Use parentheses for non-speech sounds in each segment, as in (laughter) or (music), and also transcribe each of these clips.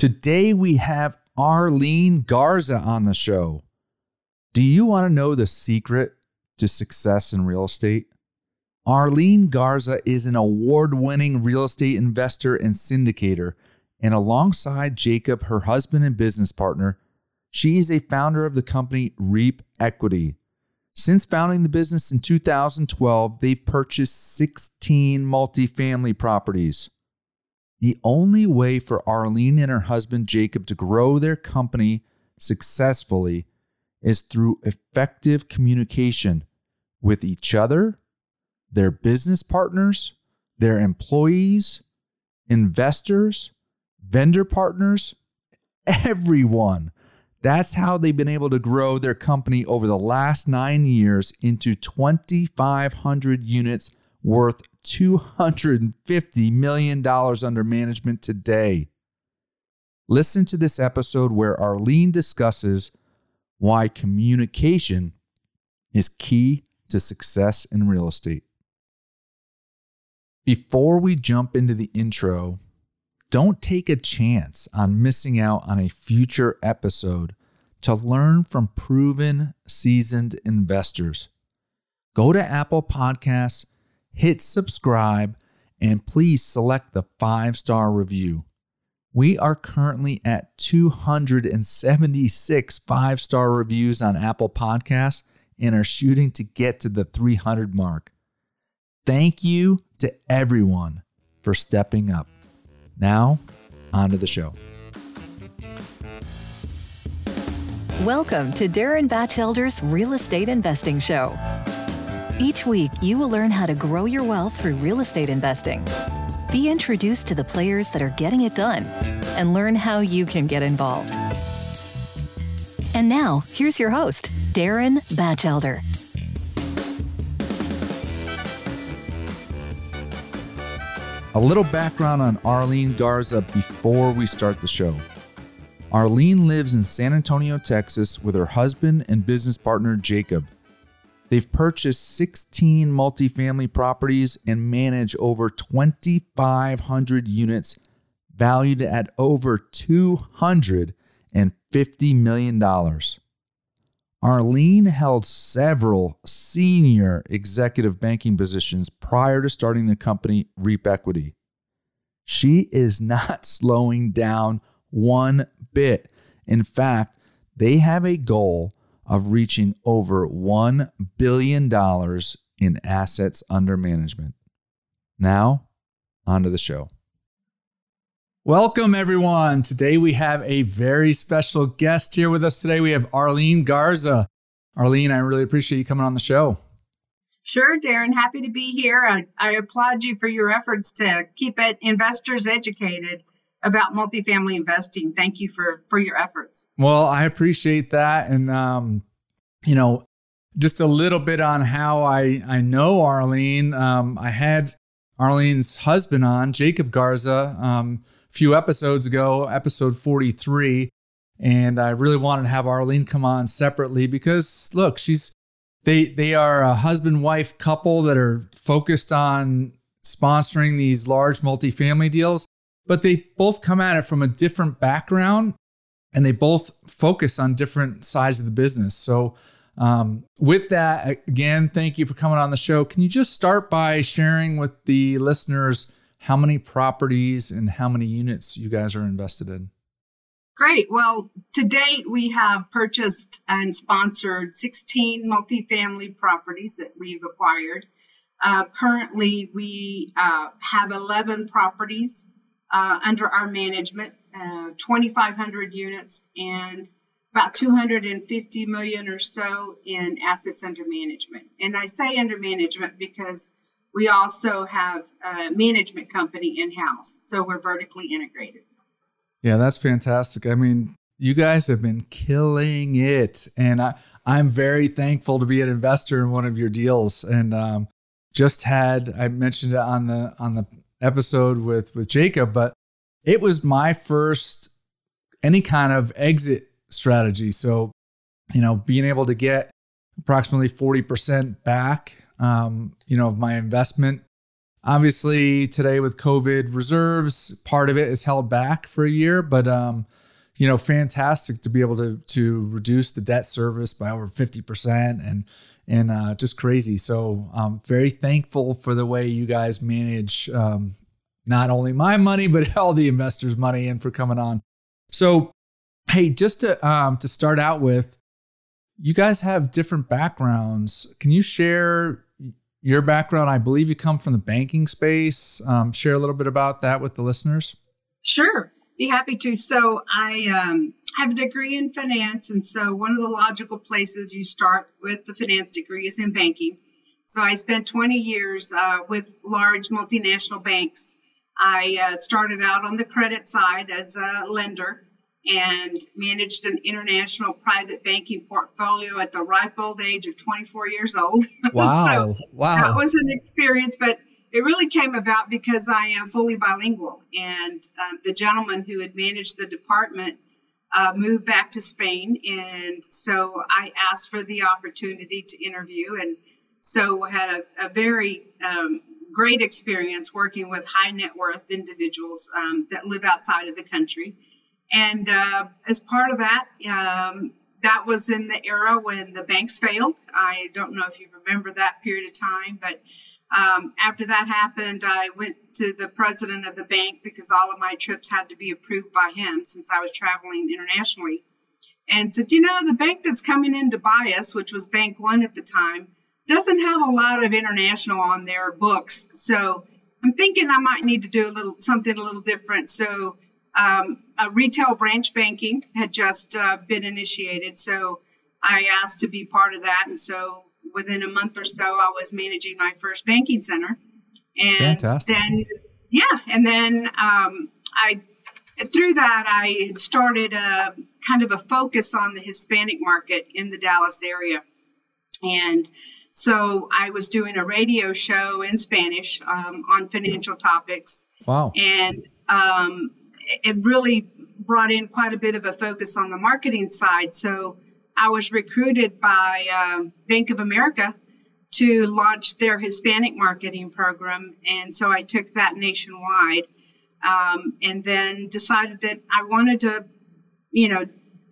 Today we have Arlene Garza on the show. Do you want to know the secret to success in real estate? Arlene Garza is an award winning real estate investor and syndicator, and alongside Jacob, her husband and business partner, she is a founder of the company Reap Equity. Since founding the business in 2012, they've purchased 16 multifamily properties. The only way for Arlene and her husband Jacob to grow their company successfully is through effective communication with each other, their business partners, their employees, investors, vendor partners, everyone. That's how they've been able to grow their company over the last nine years into 2,500 units worth $250 million under management today. Listen to this episode where Arlene discusses why communication is key to success in real estate. Before we jump into the intro, don't take a chance on missing out on a future episode to learn from proven, seasoned investors. Go to Apple Podcasts hit subscribe, and please select the five star review. We are currently at 276 five star reviews on Apple Podcasts and are shooting to get to the 300 mark. Thank you to everyone for stepping up. Now, on to the show. Welcome to Darren Batchelder's Real Estate Investing Show. Each week, you will learn how to grow your wealth through real estate investing. Be introduced to the players that are getting it done and learn how you can get involved. And now, here's your host, Darren Batchelder. A little background on Arlene Garza before we start the show. Arlene lives in San Antonio, Texas with her husband and business partner Jacob. They've purchased 16 multifamily properties and manage over 2,500 units valued at over $250 million. Arlene held several senior executive banking positions prior to starting the company Reap Equity. She is not (laughs) slowing down one bit. In fact, they have a goal of reaching over $1 billion in assets under management. Now, on to the show. Welcome, everyone. Today we have a very special guest here with us today. We have Arlene Garza. Arlene, I really appreciate you coming on the show. Sure, Darren. Happy to be here. I, I applaud you for your efforts to keep it, investors educated about multifamily investing. Thank you for for your efforts. Well, I appreciate that, and um, you know, just a little bit on how I I know Arlene. Um, I had Arlene's husband on, Jacob Garza, um, a few episodes ago, episode forty three. And I really wanted to have Arlene come on separately because look, she's they they are a husband wife couple that are focused on sponsoring these large multifamily deals but they both come at it from a different background and they both focus on different sides of the business. So, um, with that, again, thank you for coming on the show. Can you just start by sharing with the listeners how many properties and how many units you guys are invested in? Great. Well, to date, we have purchased and sponsored 16 multifamily properties that we've acquired. Uh, currently, we uh, have 11 properties uh, under our management, uh, 2,500 units and about 250 million or so in assets under management. And I say under management because we also have a management company in house, so we're vertically integrated. Yeah, that's fantastic. I mean, you guys have been killing it, and I, I'm very thankful to be an investor in one of your deals. And um, just had I mentioned it on the on the episode with with Jacob, but it was my first any kind of exit strategy. So, you know, being able to get approximately 40% back, um, you know, of my investment obviously today with COVID reserves, part of it is held back for a year, but um, you know, fantastic to be able to to reduce the debt service by over fifty percent and and uh, just crazy. So I'm um, very thankful for the way you guys manage um, not only my money but (laughs) all the investors' money and for coming on. So hey, just to um, to start out with, you guys have different backgrounds. Can you share your background. I believe you come from the banking space. Um, share a little bit about that with the listeners. Sure, be happy to. So, I um, have a degree in finance, and so one of the logical places you start with the finance degree is in banking. So, I spent 20 years uh, with large multinational banks. I uh, started out on the credit side as a lender and managed an international private banking portfolio at the ripe old age of 24 years old. (laughs) Wow. so wow. That was an experience, but it really came about because I am fully bilingual. And um, the gentleman who had managed the department uh, moved back to Spain. And so I asked for the opportunity to interview. And so had a, a very um, great experience working with high net worth individuals um, that live outside of the country and uh, as part of that, um, that was in the era when the banks failed. I don't know if you remember that period of time, but um, after that happened, I went to the president of the bank because all of my trips had to be approved by him since I was traveling internationally. And said, you know, the bank that's coming in to buy us, which was Bank One at the time, doesn't have a lot of international on their books. So I'm thinking I might need to do a little something a little different. So um, retail branch banking had just uh, been initiated. So I asked to be part of that. And so within a month or so, I was managing my first banking center. And Fantastic. then, yeah, and then um, I, through that, I started a kind of a focus on the Hispanic market in the Dallas area. And so I was doing a radio show in Spanish um, on financial topics. Wow. And um, it really brought in quite a bit of a focus on the marketing side. So I was recruited by um, Bank of America to launch their Hispanic marketing program. And so I took that nationwide um, and then decided that I wanted to, you know,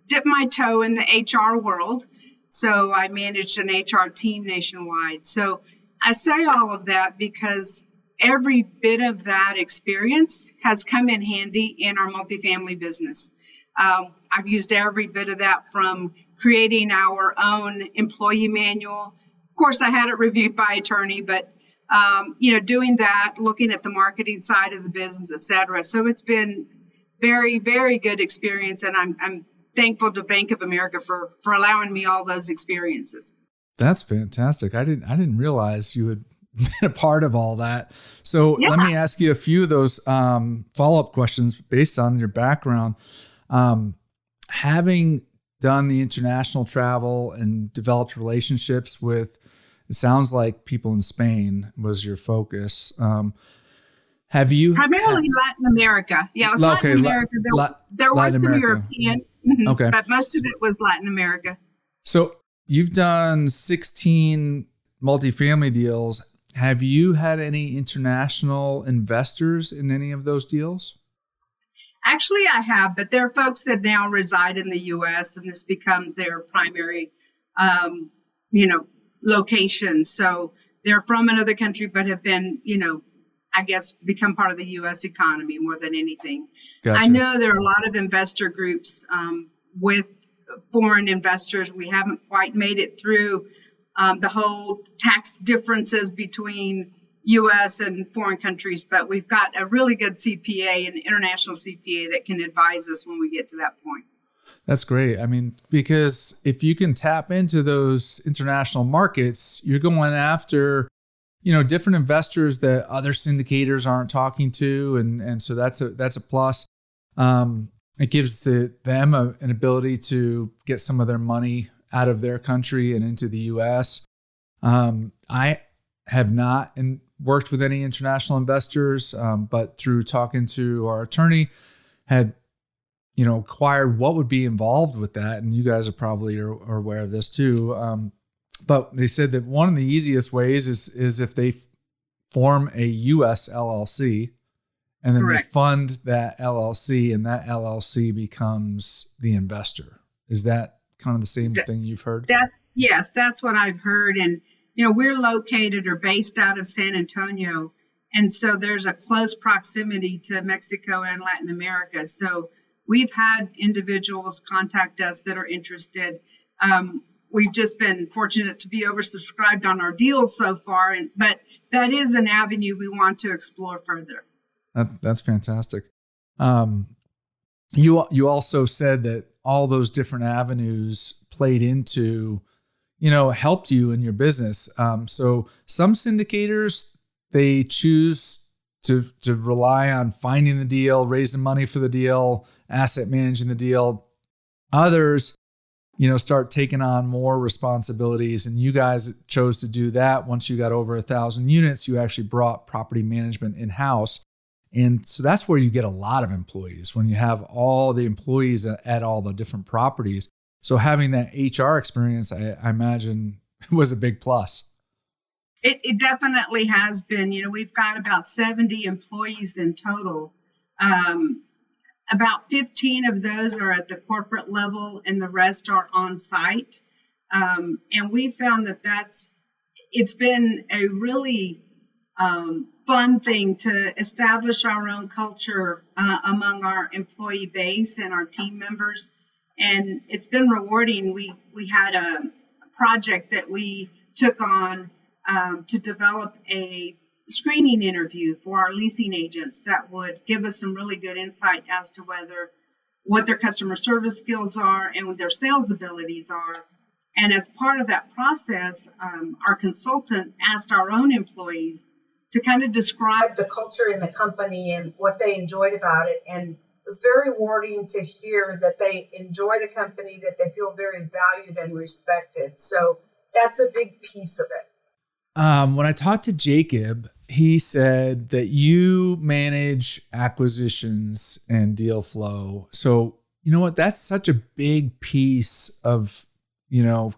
dip my toe in the HR world. So I managed an HR team nationwide. So I say all of that because every bit of that experience has come in handy in our multifamily business. Um, I've used every bit of that from creating our own employee manual. Of course, I had it reviewed by attorney, but um, you know, doing that, looking at the marketing side of the business, et cetera. So it's been very, very good experience, and I'm, I'm thankful to Bank of America for for allowing me all those experiences. That's fantastic. I didn't I didn't realize you had (laughs) been a part of all that. So yeah. let me ask you a few of those um, follow up questions based on your background. Um, having done the international travel and developed relationships with, it sounds like people in Spain was your focus. Um, have you primarily Latin America? Yeah, it was okay, Latin America. There, La- there was some America. European, mm-hmm, okay, but most of it was Latin America. So you've done 16 multifamily deals. Have you had any international investors in any of those deals? Actually, I have, but there are folks that now reside in the U.S. and this becomes their primary, um, you know, location. So they're from another country, but have been, you know, I guess become part of the U.S. economy more than anything. Gotcha. I know there are a lot of investor groups um, with foreign investors. We haven't quite made it through um, the whole tax differences between U.S. and foreign countries, but we've got a really good CPA and international CPA that can advise us when we get to that point. That's great. I mean, because if you can tap into those international markets, you're going after, you know, different investors that other syndicators aren't talking to, and and so that's a that's a plus. Um, it gives the them a, an ability to get some of their money out of their country and into the U.S. Um, I have not in, worked with any international investors, um, but through talking to our attorney, had you know acquired what would be involved with that, and you guys are probably are, are aware of this too. Um, but they said that one of the easiest ways is is if they form a US LLC and then Correct. they fund that LLC and that LLC becomes the investor. Is that kind of the same That- thing you've heard? That's yes, that's what I've heard. And you know, we're located or based out of San Antonio, and so there's a close proximity to Mexico and Latin America. So we've had individuals contact us that are interested. Um, we've just been fortunate to be oversubscribed on our deals so far, and but that is an avenue we want to explore further. That, that's fantastic. Um, you you also said that all those different avenues played into, you know, helped you in your business. Um, so some syndicators they choose to to rely on finding the deal, raising money for the deal, asset managing the deal. Others, you know, start taking on more responsibilities, and you guys chose to do that. Once you got over a thousand units, you actually brought property management in house. And so that's where you get a lot of employees when you have all the employees at, at all the different properties. So having that HR experience, I, I imagine, (laughs) was a big plus. It, it definitely has been. You know, we've got about 70 employees in total. Um, about 15 of those are at the corporate level, and the rest are on site. Um, and we found that that's it's been a really um, fun thing to establish our own culture uh, among our employee base and our team members, and it's been rewarding. We we had a project that we took on um, to develop a screening interview for our leasing agents that would give us some really good insight as to whether what their customer service skills are and what their sales abilities are. And as part of that process, um, our consultant asked our own employees to kind of describe the culture in the company and what they enjoyed about it. And was very rewarding to hear that they enjoy the company, that they feel very valued and respected. So that's a big piece of it. Um, when I talked to Jacob, he said that you manage acquisitions and deal flow. So, you know what? That's such a big piece of, you know,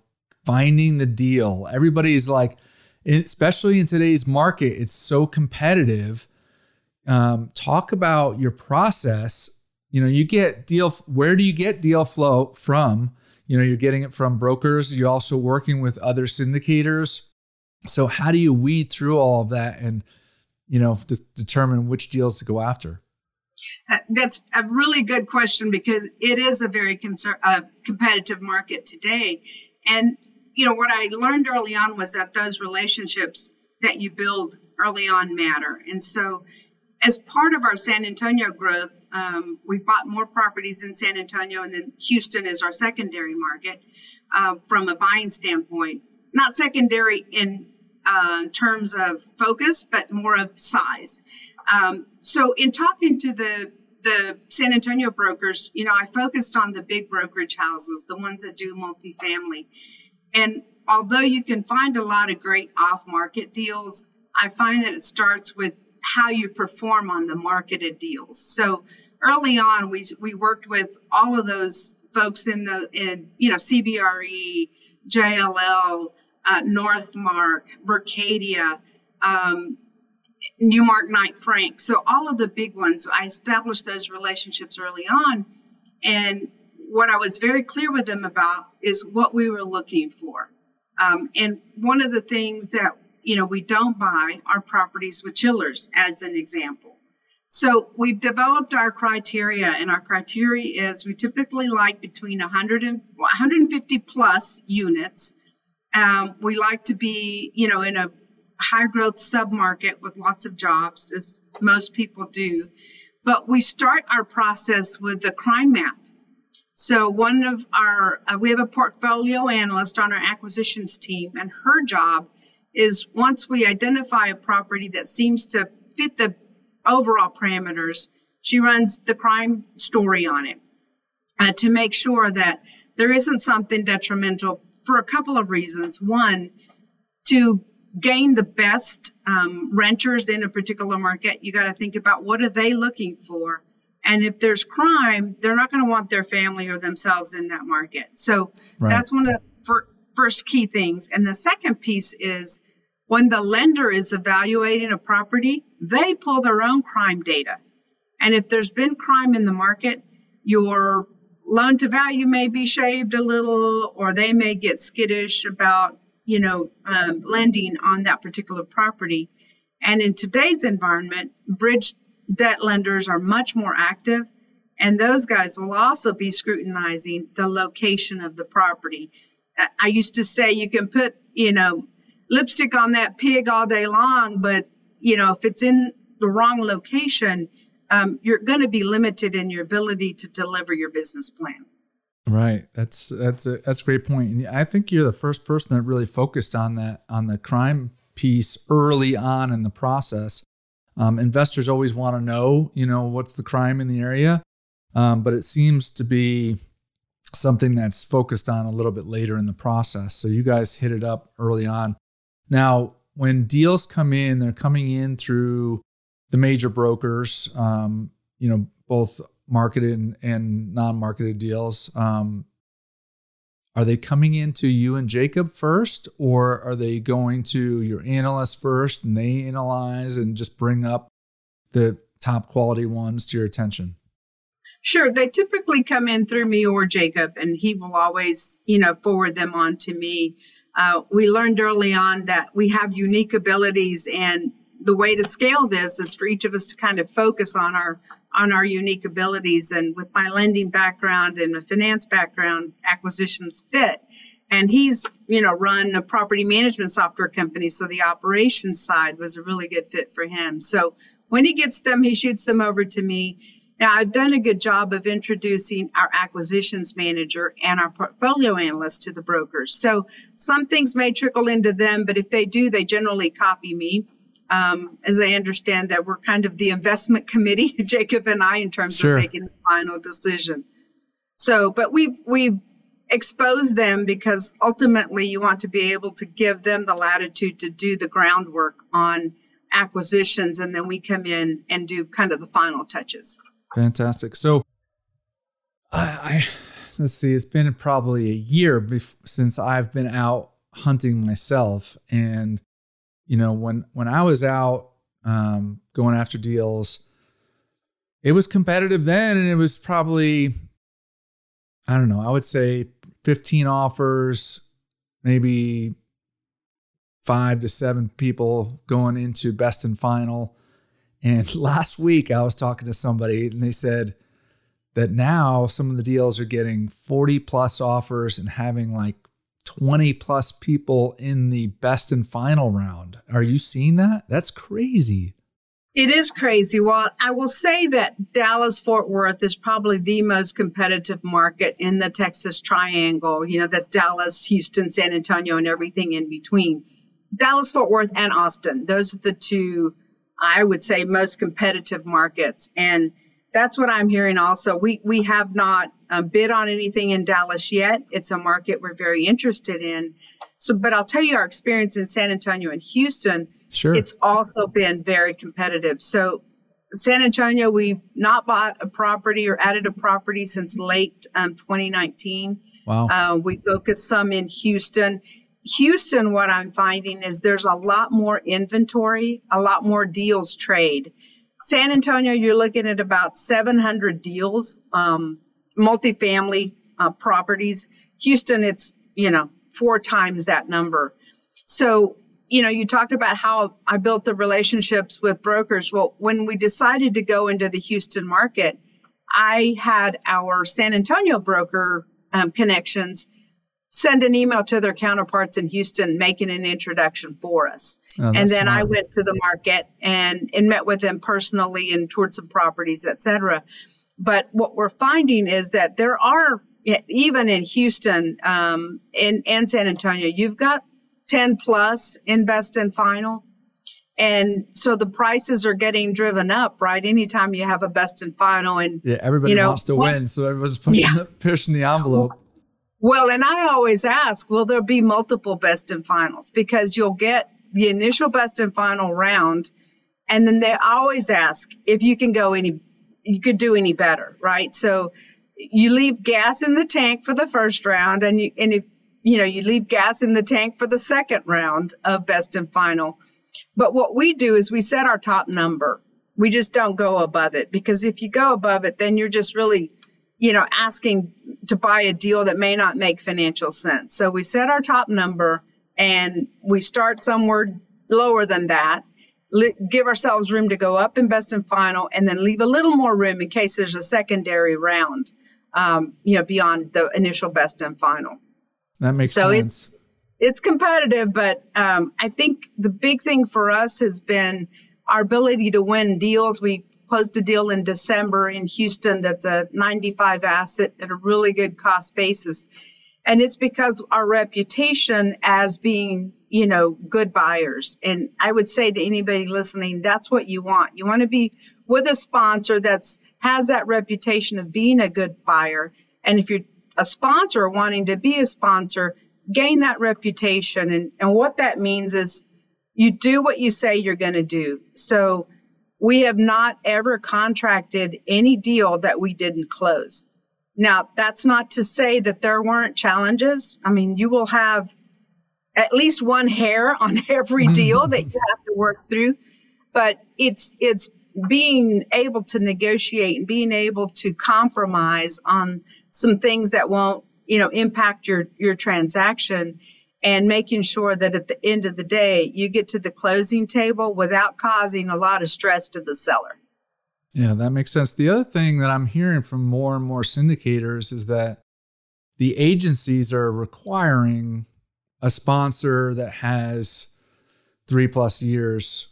finding the deal. Everybody's like, especially in today's market, it's so competitive. Um, talk about your process. You know, you get deal, where do you get deal flow from? You know, you're getting it from brokers. You're also working with other syndicators. So how do you weed through all of that and, you know, just determine which deals to go after? Uh, That's a really good question because it is a very uh, competitive market today. And, you know, what I learned early on was that those relationships that you build early on matter. And so, as part of our San Antonio growth, um, we bought more properties in San Antonio, and then Houston is our secondary market uh, from a buying standpoint. Not secondary in uh, terms of focus, but more of size. Um, so, in talking to the the San Antonio brokers, you know, I focused on the big brokerage houses, the ones that do multifamily. And although you can find a lot of great off market deals, I find that it starts with how you perform on the marketed deals. So early on, we, we worked with all of those folks in the, in, you know, CBRE, JLL, uh, Northmarq, Berkadia, um, Newmark Knight Frank. So all of the big ones, I established those relationships early on. And what I was very clear with them about is what we were looking for. Um, and one of the things that you know we don't buy our properties with chillers, as an example. So we've developed our criteria, and our criteria is we typically like between 100 and 150 plus units. Um, we like to be, you know, in a high growth submarket with lots of jobs, as most people do. But we start our process with the crime map. So one of our, uh, we have a portfolio analyst on our acquisitions team, and her job is once we identify a property that seems to fit the overall parameters, she runs the crime story on it uh, to make sure that there isn't something detrimental for a couple of reasons. One, to gain the best um, renters in a particular market, you got to think about what are they looking for. And if there's crime, they're not going to want their family or themselves in that market. So Right. that's one of first key things. And the second piece is when the lender is evaluating a property, they pull their own crime data. And if there's been crime in the market, your loan to value may be shaved a little, or they may get skittish about, you know, um, lending on that particular property. And in today's environment, bridge debt lenders are much more active, and those guys will also be scrutinizing the location of the property. I used to say you can put, you know, lipstick on that pig all day long, but you know, if it's in the wrong location, um, you're going to be limited in your ability to deliver your business plan. Right. That's that's a that's a great point. And I think you're the first person that really focused on that on the crime piece early on in the process. Um, investors always want to know, you know, what's the crime in the area, um, but it seems to be something that's focused on a little bit later in the process. So you guys hit it up early on. Now, when deals come in, they're coming in through the major brokers, um, you know, both marketed and, and non-marketed deals. Um, are they coming into you and Jacob first, or are they going to your analyst first and they analyze and just bring up the top quality ones to your attention? Sure, they typically come in through me or Jacob, and he will always, you know, forward them on to me. Uh, we learned early on that we have unique abilities, and the way to scale this is for each of us to kind of focus on our on our unique abilities. And with my lending background and a finance background, acquisitions fit. And he's, you know, run a property management software company, so the operations side was a really good fit for him. So when he gets them, he shoots them over to me. Now, I've done a good job of introducing our acquisitions manager and our portfolio analyst to the brokers. So some things may trickle into them, but if they do, they generally copy me um, as I understand that we're kind of the investment committee, (laughs) Jacob and I, in terms sure. of making the final decision. So, but we've we've exposed them because ultimately you want to be able to give them the latitude to do the groundwork on acquisitions, and then we come in and do kind of the final touches. Fantastic. So, I, I let's see, it's been probably a year bef- since I've been out hunting myself, and you know, when when I was out um, going after deals, it was competitive then, and it was probably I don't know. I would say 15 offers, maybe five to seven people going into best and final. And (laughs) last week I was talking to somebody and they said that now some of the deals are getting 40 plus offers and having like 20 plus people in the best and final round. Are you seeing that? That's crazy. It is crazy. Well, I will say that Dallas Fort Worth is probably the most competitive market in the Texas Triangle. You know, that's Dallas, Houston, San Antonio, and everything in between. Dallas Fort Worth and Austin, those are the two, I would say, most competitive markets. And that's what I'm hearing also. We, we have not uh, bid on anything in Dallas yet. It's a market we're very interested in. So, but I'll tell you our experience in San Antonio and Houston. Sure. It's also been very competitive. So, San Antonio, we've not bought a property or added a property since late um, 2019. Wow. Uh, we focus some in Houston. Houston, what I'm finding is there's a lot more inventory, a lot more deals trade. San Antonio, you're looking at about 700 deals. Um, multifamily uh, properties. Houston, it's, you know, four times that number. So, you know, you talked about how I built the relationships with brokers. Well, when we decided to go into the Houston market, I had our San Antonio broker um, connections send an email to their counterparts in Houston making an introduction for us. Oh, and then smart. I went to the market and, and met with them personally and toured some properties, et cetera. But what we're finding is that there are, even in Houston um, and, and San Antonio, you've got 10 plus invest in final. And so the prices are getting driven up, right? Anytime you have a best and final, and yeah, everybody you know, wants to win, so everyone's pushing yeah. the, pushing the envelope. Well, and I always ask, will there be multiple best and finals? Because you'll get the initial best and final round, and then they always ask if you can go any you could do any better, right? So you leave gas in the tank for the first round, and you and if you know, you leave gas in the tank for the second round of best and final. But what we do is we set our top number. We just don't go above it because if you go above it, then you're just really, you know, asking to buy a deal that may not make financial sense. So we set our top number and we start somewhere lower than that, give ourselves room to go up in best and final, and then leave a little more room in case there's a secondary round, um, you know, beyond the initial best and final. That makes so sense. It's, it's competitive, but um, I think the big thing for us has been our ability to win deals. We closed a deal in December in Houston that's a 95 asset at a really good cost basis. And it's because our reputation as being, you know, good buyers. And I would say to anybody listening, that's what you want. You want to be with a sponsor that's has that reputation of being a good buyer. And if you're a sponsor wanting to be a sponsor, gain that reputation. And, and what that means is you do what you say you're going to do. So we have not ever contracted any deal that we didn't close. Now, that's not to say that there weren't challenges. I mean, you will have at least one hair on (laughs) every deal that you have to work through, but it's it's being able to negotiate and being able to compromise on some things that won't you know impact your your transaction and making sure that at the end of the day you get to the closing table without causing a lot of stress to the seller. Yeah that makes sense. The other thing that i'm hearing from more and more syndicators is that the agencies are requiring a sponsor that has three plus years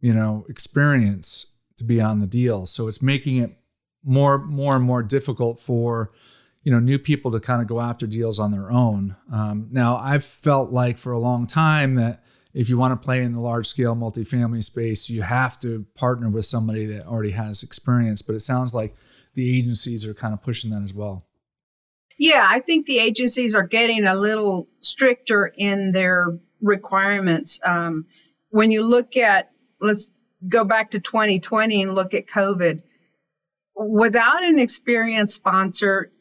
you know experience to be on the deal. So it's making it more more and more difficult for you know new people to kind of go after deals on their own. Um, now I've felt like for a long time that if you want to play in the large scale multifamily space, you have to partner with somebody that already has experience. But it sounds like the agencies are kind of pushing that as well. Yeah, I think the agencies are getting a little stricter in their requirements. Um, when you look at, let's go back to 2020 and look at COVID. Without an experienced sponsor,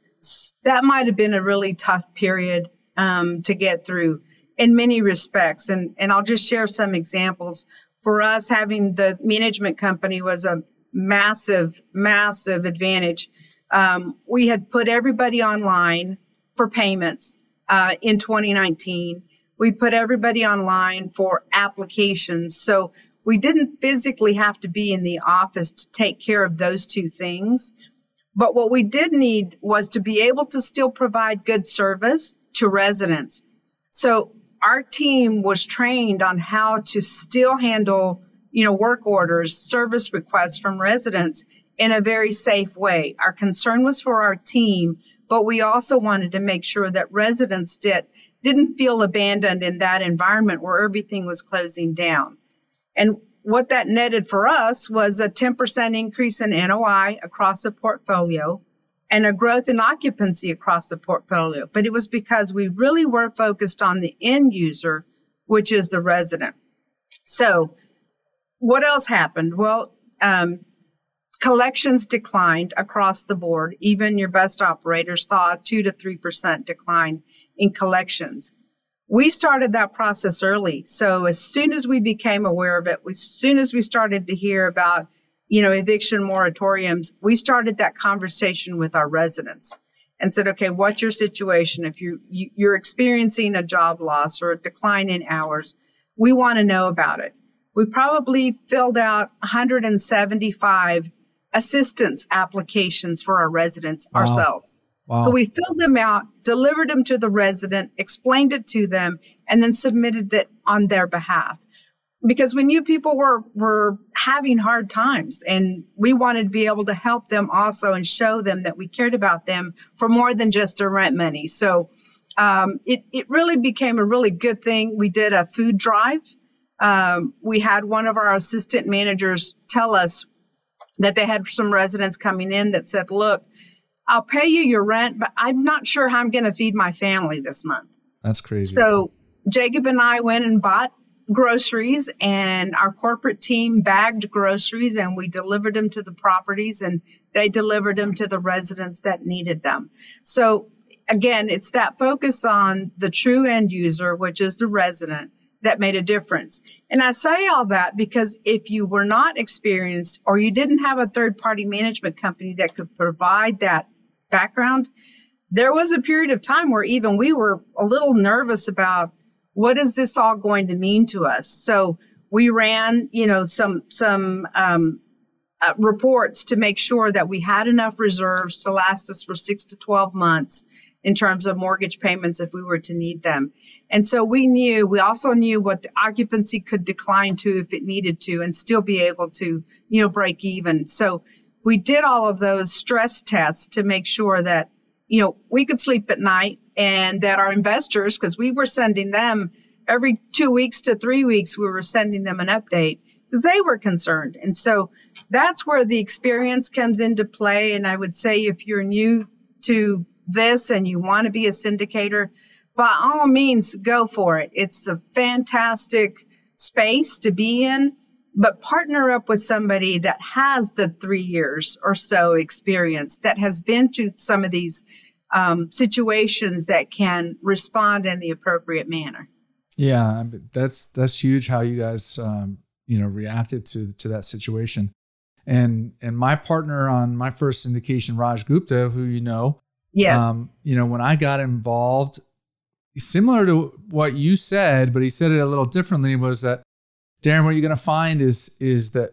that might have been a really tough period um, to get through in many respects. And, and I'll just share some examples. For us, having the management company was a massive, massive advantage. Um, we had put everybody online for payments uh, in 2019. We put everybody online for applications. So we didn't physically have to be in the office to take care of those two things. But what we did need was to be able to still provide good service to residents. So our team was trained on how to still handle, you know, work orders, service requests from residents in a very safe way. Our concern was for our team, but we also wanted to make sure that residents did didn't feel abandoned in that environment where everything was closing down. And what that netted for us was a 10% increase in NOI across the portfolio and a growth in occupancy across the portfolio. But it was because we really were focused on the end user, which is the resident. So, what else happened? Well, um, collections declined across the board. Even your best operators saw a 2 to 3% decline in collections we started that process early. So as soon as we became aware of it, as soon as we started to hear about, you know, eviction moratoriums, we started that conversation with our residents and said, okay, what's your situation? If you, you you're experiencing a job loss or a decline in hours, we want to know about it. We probably filled out 175 assistance applications for our residents wow. ourselves. Wow. So we filled them out, delivered them to the resident, explained it to them, and then submitted it on their behalf. Because we knew people were, were having hard times and we wanted to be able to help them also and show them that we cared about them for more than just their rent money. So um, it, it really became a really good thing. We did a food drive. Um, we had one of our assistant managers tell us that they had some residents coming in that said, look, I'll pay you your rent, but I'm not sure how I'm going to feed my family this month. That's crazy. So Jacob and I went and bought groceries and our corporate team bagged groceries and we delivered them to the properties and they delivered them to the residents that needed them. So again, it's that focus on the true end user, which is the resident, that made a difference. And I say all that because if you were not experienced or you didn't have a third party management company that could provide that background, there was a period of time where even we were a little nervous about what is this all going to mean to us. So we ran, you know, some some um, uh, reports to make sure that we had enough reserves to last us for six to twelve months in terms of mortgage payments if we were to need them. And so we knew, we also knew what the occupancy could decline to if it needed to and still be able to, you know, break even. So we did all of those stress tests to make sure that you know, we could sleep at night and that our investors, because we were sending them every two weeks to three weeks, we were sending them an update because they were concerned. And so that's where the experience comes into play. And I would say if you're new to this and you want to be a syndicator, by all means, go for it. It's a fantastic space to be in but partner up with somebody that has the three years or so experience that has been to some of these um, situations that can respond in the appropriate manner. Yeah, that's that's huge. How you guys um, you know reacted to to that situation, and and my partner on my first syndication, Raj Gupta, who you know, yes, um, you know when I got involved, similar to what you said, but he said it a little differently. Was that Darren, what you're going to find is is that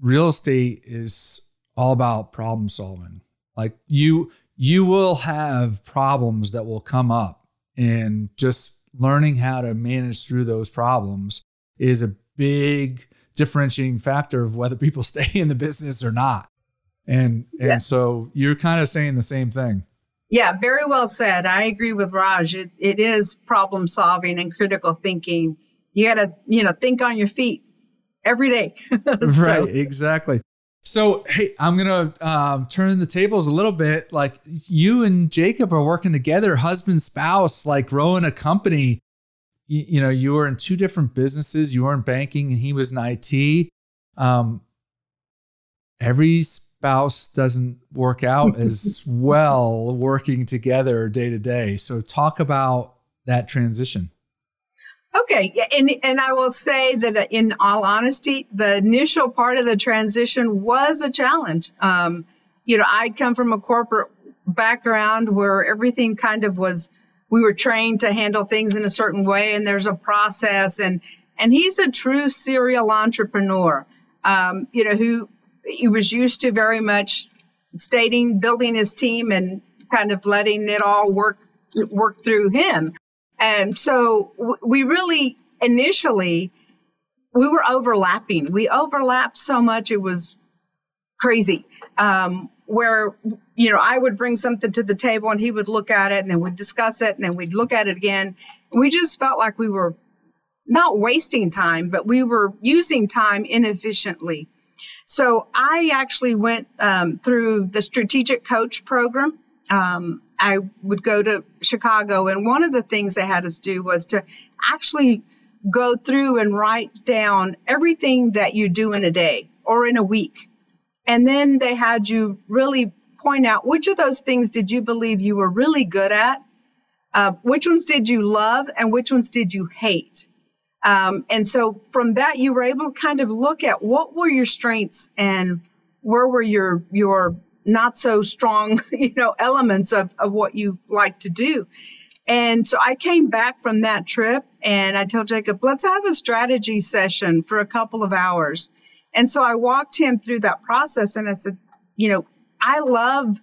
real estate is all about problem solving. Like you you will have problems that will come up and just learning how to manage through those problems is a big differentiating factor of whether people (laughs) stay in the business or not. And and so you're kind of saying the same thing. Yeah, very well said. I agree with Raj. It, it is problem solving and critical thinking you got to, you know, think on your feet every day. (laughs) so. Right, exactly. So, hey, I'm going to um, turn the tables a little bit. Like you and Jacob are working together, husband, spouse, like growing a company. You, you, know, you were in two different businesses. You were in banking and he was in IT. Um, every spouse doesn't work out (laughs) as well working together day to day. So, talk about that transition. Okay, and and I will say that uh, in all honesty, the initial part of the transition was a challenge. Um, you know, I come from a corporate background where everything kind of was we were trained to handle things in a certain way and there's a process and and he's a true serial entrepreneur um, you know who he was used to very much stating building his team and kind of letting it all work work through him and so we really initially we were overlapping. We overlapped so much it was crazy. Um, where you know I would bring something to the table and he would look at it and then we'd discuss it and then we'd look at it again. We just felt like we were not wasting time, but we were using time inefficiently. So I actually went um, through the strategic coach program um, I would go to Chicago, and one of the things they had us do was to actually go through and write down everything that you do in a day or in a week. And then they had you really point out which of those things did you believe you were really good at, uh, which ones did you love, and which ones did you hate. Um, and so from that, you were able to kind of look at what were your strengths and where were your your not so strong, (laughs) you know, elements of, of what you like to do. And so I came back from that trip and I told Jacob, let's have a strategy session for a couple of hours. And so I walked him through that process and I said, you know, I love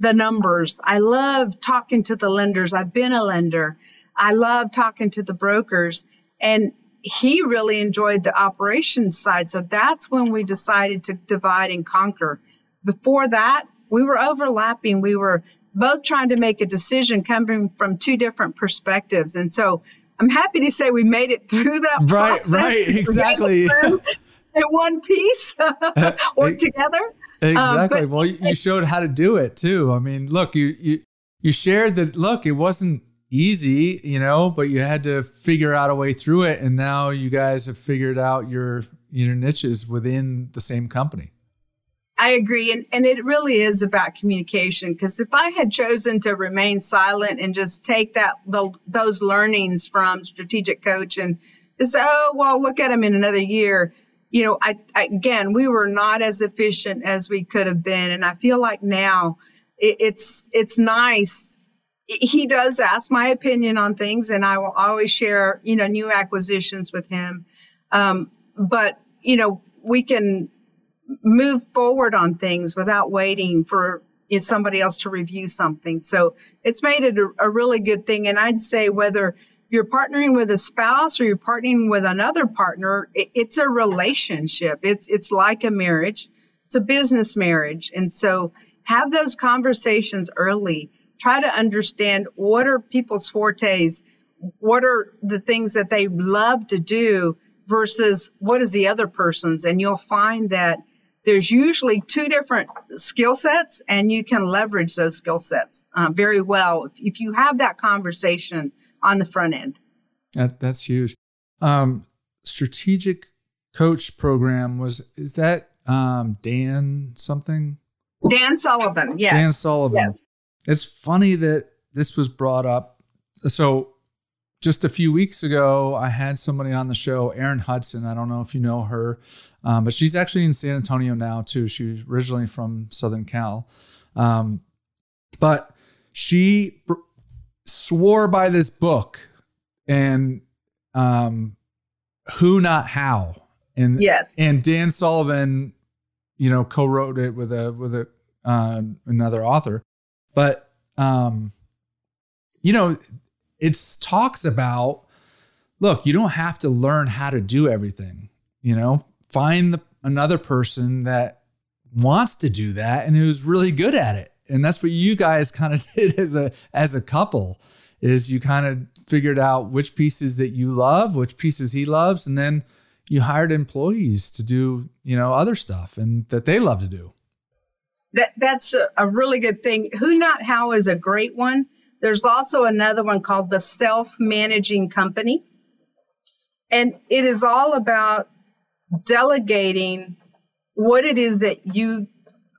the numbers. I love talking to the lenders. I've been a lender. I love talking to the brokers. And he really enjoyed the operations side. So that's when we decided to divide and conquer before that, we were overlapping. We were both trying to make a decision coming from two different perspectives. And so I'm happy to say we made it through that right, process. Right, exactly. (laughs) in one piece (laughs) or together. Exactly. Um, well, you showed how to do it too. I mean, look, you you you shared that. Look, it wasn't easy, you know, but you had to figure out a way through it, and now you guys have figured out your your niches within the same company. I agree. And, and it really is about communication because if I had chosen to remain silent and just take that the, those learnings from strategic coach and say, oh, well, look at him in another year, you know, I, I, again, we were not as efficient as we could have been. And I feel like now it, it's, it's nice. He does ask my opinion on things and I will always share, you know, new acquisitions with him. Um, but, you know, we can move forward on things without waiting for somebody else to review something. So it's made it a, a, really good thing. And I'd say whether you're partnering with a spouse or you're partnering with another partner, it, it's a relationship. It's it's like a marriage. It's a business marriage. And so have those conversations early. Try to understand what are people's fortes, what are the things that they love to do versus what is the other person's. And you'll find that there's usually two different skill sets and you can leverage those skill sets uh, very well if, if, you have that conversation on the front end. That, that's huge. Um, strategic coach program was is that um, dan something? Dan sullivan yes. Dan sullivan. Yes. it's funny that this was brought up. So just a few weeks ago, I had somebody on the show, Erin Hudson. I don't know if you know her, um, but she's actually in San Antonio now too. She's originally from Southern Cal, um, but she br- swore by this book and um, who not how and yes and Dan Sullivan, you know, co-wrote it with a with a uh, another author, but um, you know it talks about look, you don't have to learn how to do everything. You know, find the, another person that wants to do that and who's really good at it. And that's what you guys (laughs) kind of did as a as a couple is you kind of figured out which pieces that you love, which pieces he loves, and then you hired employees to do, you know, other stuff and that they love to do. That that's a, a really good thing. Who not how is a great one there's also another one called the self managing company. And it is all about delegating what it is that you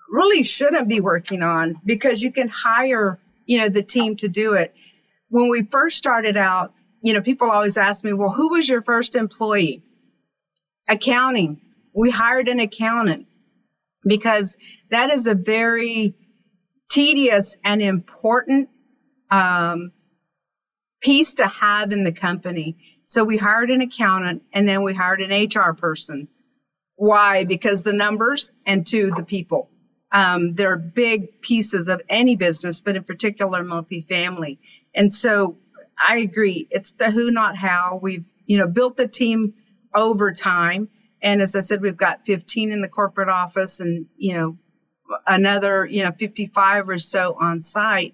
really shouldn't be working on because you can hire, you know, the team to do it. When we first started out, you know, people always ask me, well, who was your first employee? Accounting. We hired an accountant because that is a very tedious and important um, piece to have in the company. So we hired an accountant and then we hired an HR person. Why? Because the numbers and two, the people. Um, they're big pieces of any business, but in particular multifamily. And so I agree. It's the who, not how. We've, you know, built the team over time. And as I said, we've got 15 in the corporate office and, you know, another, you know, 55 or so on site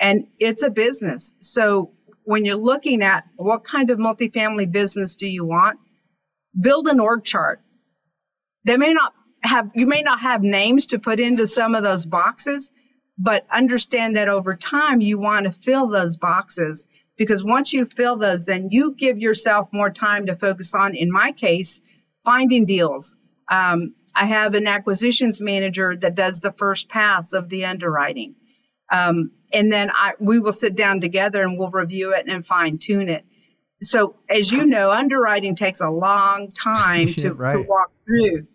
and it's a business. So when you're looking at what kind of multifamily business do you want, build an org chart. They may not have, you may not have names to put into some of those boxes, but understand that over time you want to fill those boxes because once you fill those, then you give yourself more time to focus on, in my case, finding deals. Um, I have an acquisitions manager that does the first pass of the underwriting. Um, and then I, we will sit down together and we'll review it and fine tune it. So, as you know, underwriting takes a long time (laughs) to, right. to walk through.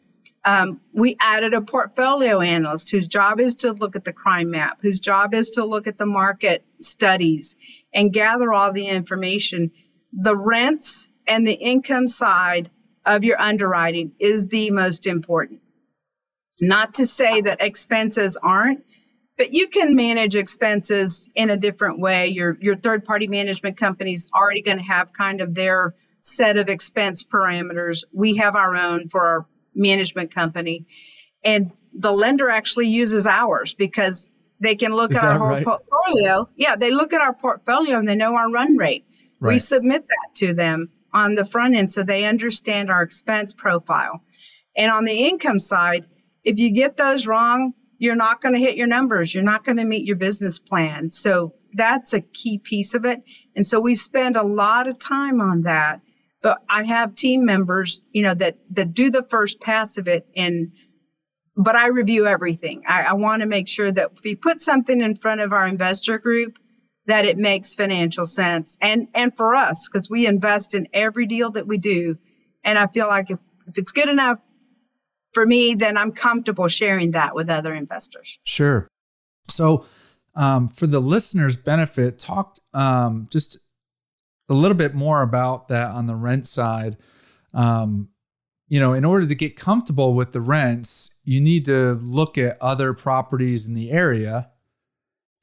Um, we added a portfolio analyst whose job is to look at the crime map, whose job is to look at the market studies and gather all the information. The rents and the income side of your underwriting is the most important. Not to say that expenses aren't, but you can manage expenses in a different way. Your your third party management company is already going to have kind of their set of expense parameters. We have our own for our management company, and the lender actually uses ours because they can look is at our whole right? portfolio. Yeah, they look at our portfolio and they know our run rate. Right. We submit that to them on the front end so they understand our expense profile. And on the income side, if you get those wrong, you're not going to hit your numbers. You're not going to meet your business plan. So that's a key piece of it. And so we spend a lot of time on that. But I have team members, you know, that, that do the first pass of it and but I review everything. I, I want to make sure that if we put something in front of our investor group, that it makes financial sense and and for us because we invest in every deal that we do and i feel like if, if it's good enough for me then i'm comfortable sharing that with other investors. Sure. So um, for the listeners benefit talk um, just a little bit more about that on the rent side. Um, you know in order to get comfortable with the rents you need to look at other properties in the area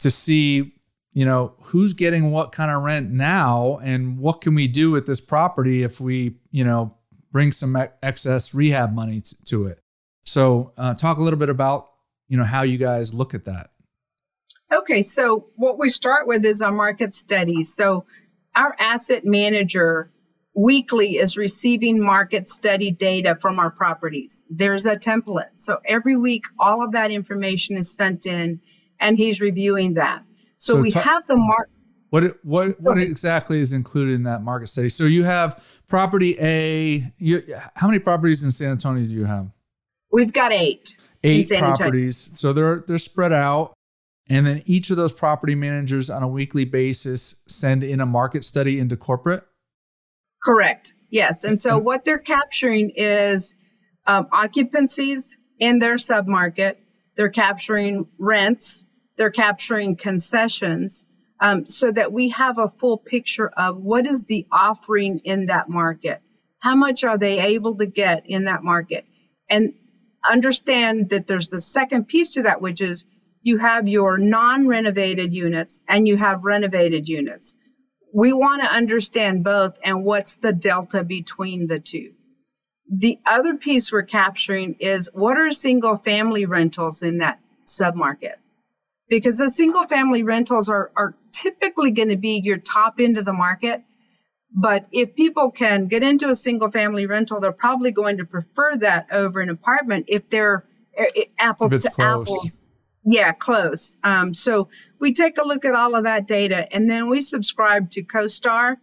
to see you know, who's getting what kind of rent now and what can we do with this property if we, you know, bring some excess rehab money to it. So, uh, talk a little bit about, you know, how you guys look at that. Okay, so what we start with is our market studies. So, our asset manager weekly is receiving market study data from our properties. There's a template. So, every week, all of that information is sent in and he's reviewing that. So, so we ta- have the market. What what what exactly is included in that market study? So you have property A. You, how many properties in San Antonio do you have? We've got eight. Eight properties. Antonio. So they're they're spread out, and then each of those property managers on a weekly basis send in a market study into corporate. Correct. Yes, and so what they're capturing is um, occupancies in their submarket. They're capturing rents they're capturing concessions um, so that we have a full picture of what is the offering in that market. How much are they able to get in that market? And understand that there's the second piece to that, which is you have your non renovated units and you have renovated units. We want to understand both and what's the delta between the two. The other piece we're capturing is what are single family rentals in that submarket? because the single family rentals are, are typically going to be your top end of the market. But if people can get into a single family rental, they're probably going to prefer that over an apartment if they're eh, eh, apples to close. apples. Yeah, close. Um, so we take a look at all of that data and then we subscribe to CoStar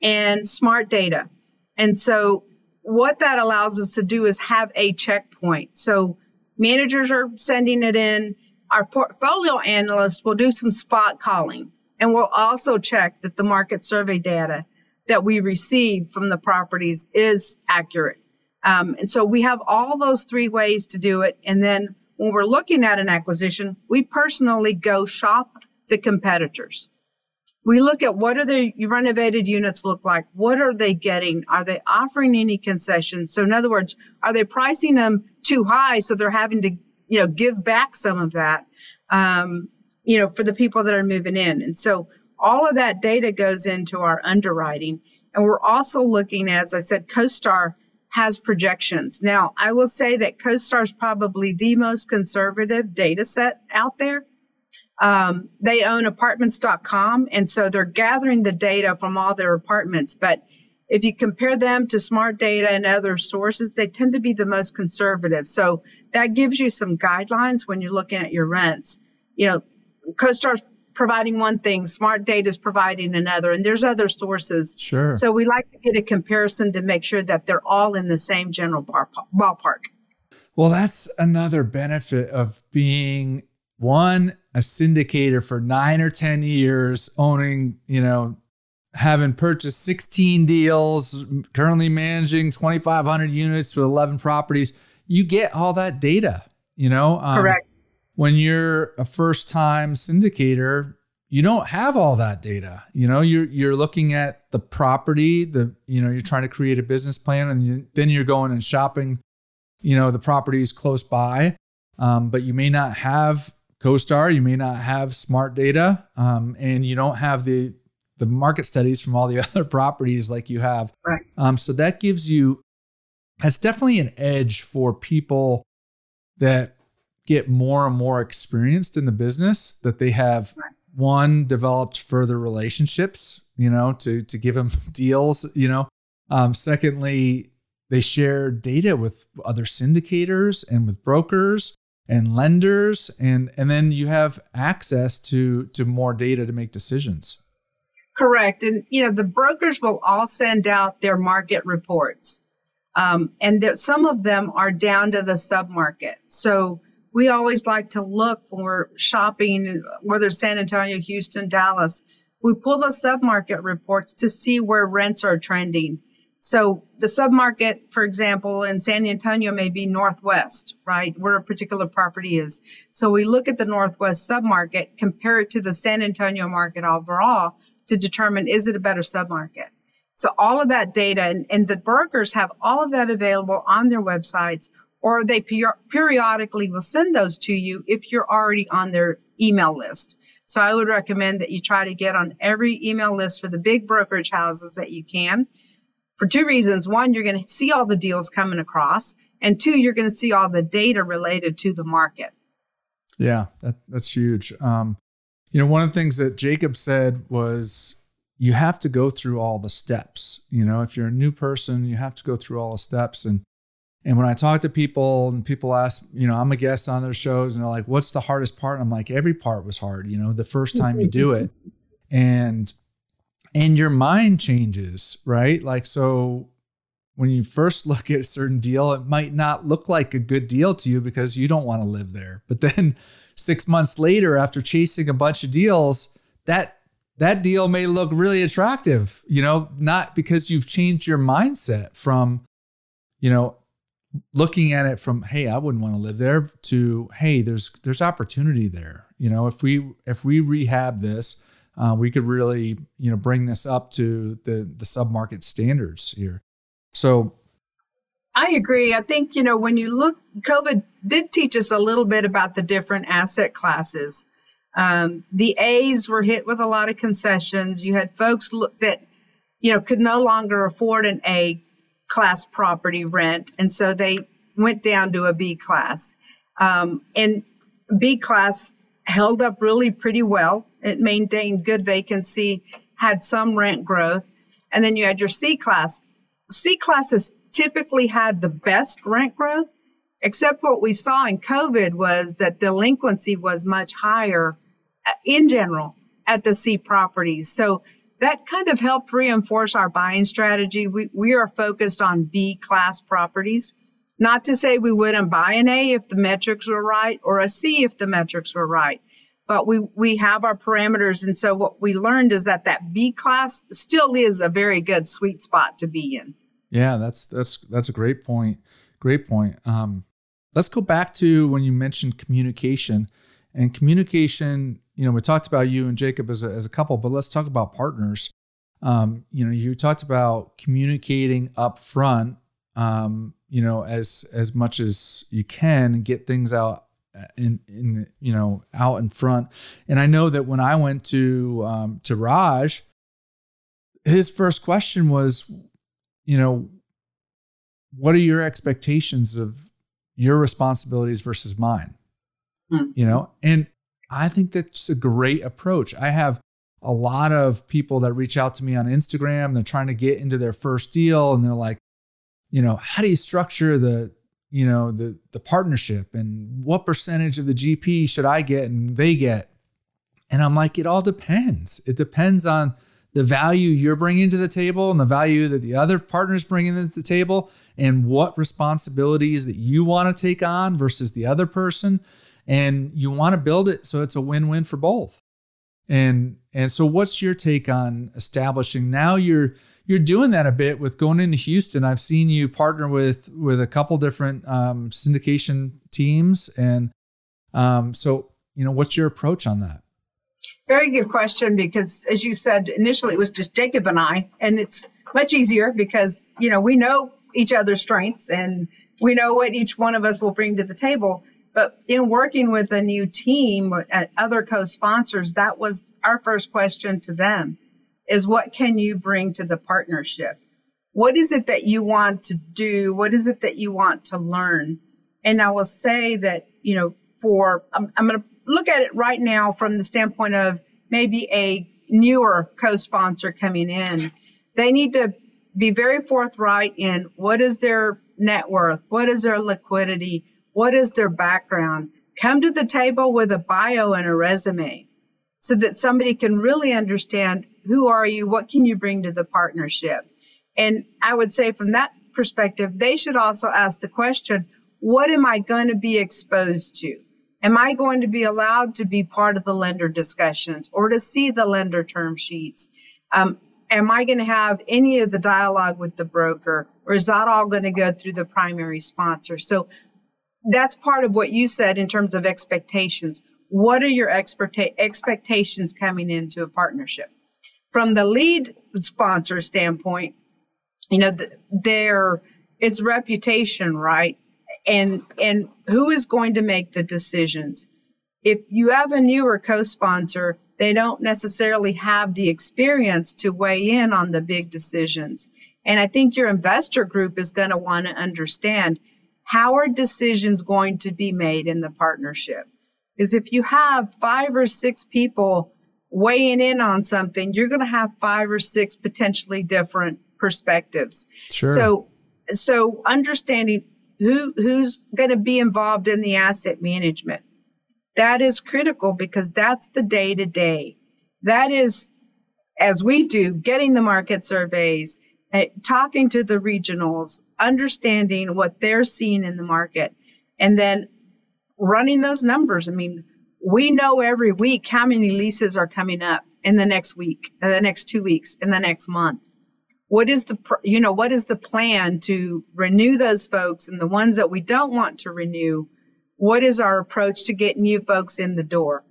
and Smart Data. And so what that allows us to do is have a checkpoint. So managers are sending it in our portfolio analyst will do some spot calling and we'll also check that the market survey data that we receive from the properties is accurate. Um, and so we have all those three ways to do it. And then when we're looking at an acquisition, we personally go shop the competitors. We look at what are the renovated units look like? What are they getting? Are they offering any concessions? So in other words, are they pricing them too high so they're having to you know, give back some of that, um, you know, for the people that are moving in. And so all of that data goes into our underwriting. And we're also looking, as I said, CoStar has projections. Now, I will say that CoStar is probably the most conservative data set out there. Um, they own apartments.com, and so they're gathering the data from all their apartments. But if you compare them to smart data and other sources, they tend to be the most conservative. So that gives you some guidelines when you're looking at your rents. You know, CoStar's providing one thing, smart data is providing another, and there's other sources. Sure. So we like to get a comparison to make sure that they're all in the same general bar, ballpark. Well, that's another benefit of being one a syndicator for nine or ten years, owning you know having purchased 16 deals, currently managing 2,500 units with 11 properties, you get all that data. You know, um, correct. When you're a first time syndicator, you don't have all that data. You know, you're you're looking at the property, the you know, you're trying to create a business plan, and you, then you're going and shopping. You know, the properties close by, um, but you may not have CoStar, you may not have smart data, um, and you don't have the the market studies from all the (laughs) other properties like you have. Right. Um, so that gives you that's definitely an edge for people that get more and more experienced in the business that they have one developed further relationships you know to to give them (laughs) deals you know um, secondly they share data with other syndicators and with brokers and lenders and and then you have access to to more data to make decisions Correct. And, you know, the brokers will all send out their market reports. Um, and there, some of them are down to the submarket. So we always like to look when we're shopping, whether San Antonio, Houston, Dallas. We pull the submarket reports to see where rents are trending. So the submarket, for example, in San Antonio may be northwest, right, where a particular property is. So we look at the northwest submarket, compare it to the San Antonio market overall to determine is it a better submarket. So all of that data and, and the brokers have all of that available on their websites, or they per- periodically will send those to you if you're already on their email list. So I would recommend that you try to get on every email list for the big brokerage houses that you can for two reasons. One, you're going to see all the deals coming across, and two, you're going to see all the data related to the market. Yeah, that, that's huge. Um, you know, one of the things that Jacob said was you have to go through all the steps. You know, if you're a new person, you have to go through all the steps. And and when I talk to people and people ask, you know, I'm a guest on their shows and they're like, what's the hardest part? I'm like, every part was hard, you know, the first mm-hmm. time you do it. And and your mind changes, right? Like, so when you first (laughs) look at a certain deal, it might not look like a good deal to you because you don't want to live there. But then (laughs) six months later, after chasing a bunch of deals, that that deal may look really attractive, you know, not because you've changed your mindset from, you know, looking at it from, hey, I wouldn't want to live there to, hey, there's there's opportunity there. You know, if we if we rehab this, uh, we could really you know bring this up to the the submarket standards here. So I agree. I think you know when you look, COVID did teach us a little bit about the different asset classes. Um, the A's were hit with a lot of concessions. You had folks look that you know could no longer afford an A class property rent, and so they went down to a B class. Um, and B class held up really pretty well. It maintained good vacancy, had some rent growth. And then you had your C class. C classes typically had the best rent growth, except what we saw in COVID was that delinquency was much higher uh, in general at the C properties. So that kind of helped reinforce our buying strategy. We, we are focused on B class properties. Not to say we wouldn't buy an A if the metrics were right or a C if the metrics were right, but we, we have our parameters. And so what we learned is that that B class still is a very good sweet spot to be in. Yeah, that's, that's, that's a great point. Great point. Um, let's go back to when you mentioned communication and communication. You know, we talked about you and Jacob as a, as a couple, but let's talk about partners. Um, you know, you talked about communicating up front um, you know, as as much as you can and get things out in in you know out in front. And I know that when I went to um, to Raj, his first question was, you know, what are your expectations of your responsibilities versus mine? Mm-hmm. You know, and I think that's a great approach. I have a lot of people that reach out to me on Instagram. They're trying to get into their first deal and they're like, you know, how do you structure the, you know, the the partnership and what percentage of the GP should I get and they get? And I'm like, it all depends. It depends on the value you're bringing to the table and the value that the other partners bringing to the table and what responsibilities that you want to take on versus the other person and you want to build it so it's a win-win for both and and so what's your take on establishing now you're you're doing that a bit with going into Houston. I've seen you partner with with a couple different um, syndication teams, and um, so you know, what's your approach on that? Very good question because, as you said initially, it was just Jacob and I, and it's much easier because you know we know each other's strengths and we know what each one of us will bring to the table. But in working with a new team at other co-sponsors, that was our first question to them is what can you bring to the partnership? What is it that you want to do? What is it that you want to learn? And I will say that, you know, for, I'm, I'm going to look at it right now from the standpoint of maybe a newer co-sponsor coming in. They need to be very forthright in what is their net worth? What is their liquidity? What is their background? Come to the table with a bio and a resume so that somebody can really understand who are you? What can you bring to the partnership? And I would say from that perspective, they should also ask the question what am I going to be exposed to? Am I going to be allowed to be part of the lender discussions or to see the lender term sheets? Um, am I going to have any of the dialogue with the broker or is that all going to go through the primary sponsor? So that's part of what you said in terms of expectations. What are your expecta- expectations coming into a partnership? From the lead sponsor standpoint, you know, the, their its reputation, right? And and who is going to make the decisions? If you have a newer co-sponsor, they don't necessarily have the experience to weigh in on the big decisions. And I think your investor group is going to want to understand how are decisions going to be made in the partnership? Is if you have five or six people weighing in on something, you're going to have five or six potentially different perspectives. Sure. So, so understanding who who's going to be involved in the asset management that is critical because that's the day to day. That is, as we do, getting the market surveys, Eh, talking to the regionals, understanding what they're seeing in the market, and then running those numbers. I mean, we know every week how many leases are coming up in the next week, in the next two weeks, in the next month. What is the, you know, what is the plan to renew those folks and the ones that we don't want to renew? What is our approach to getting new folks in the door?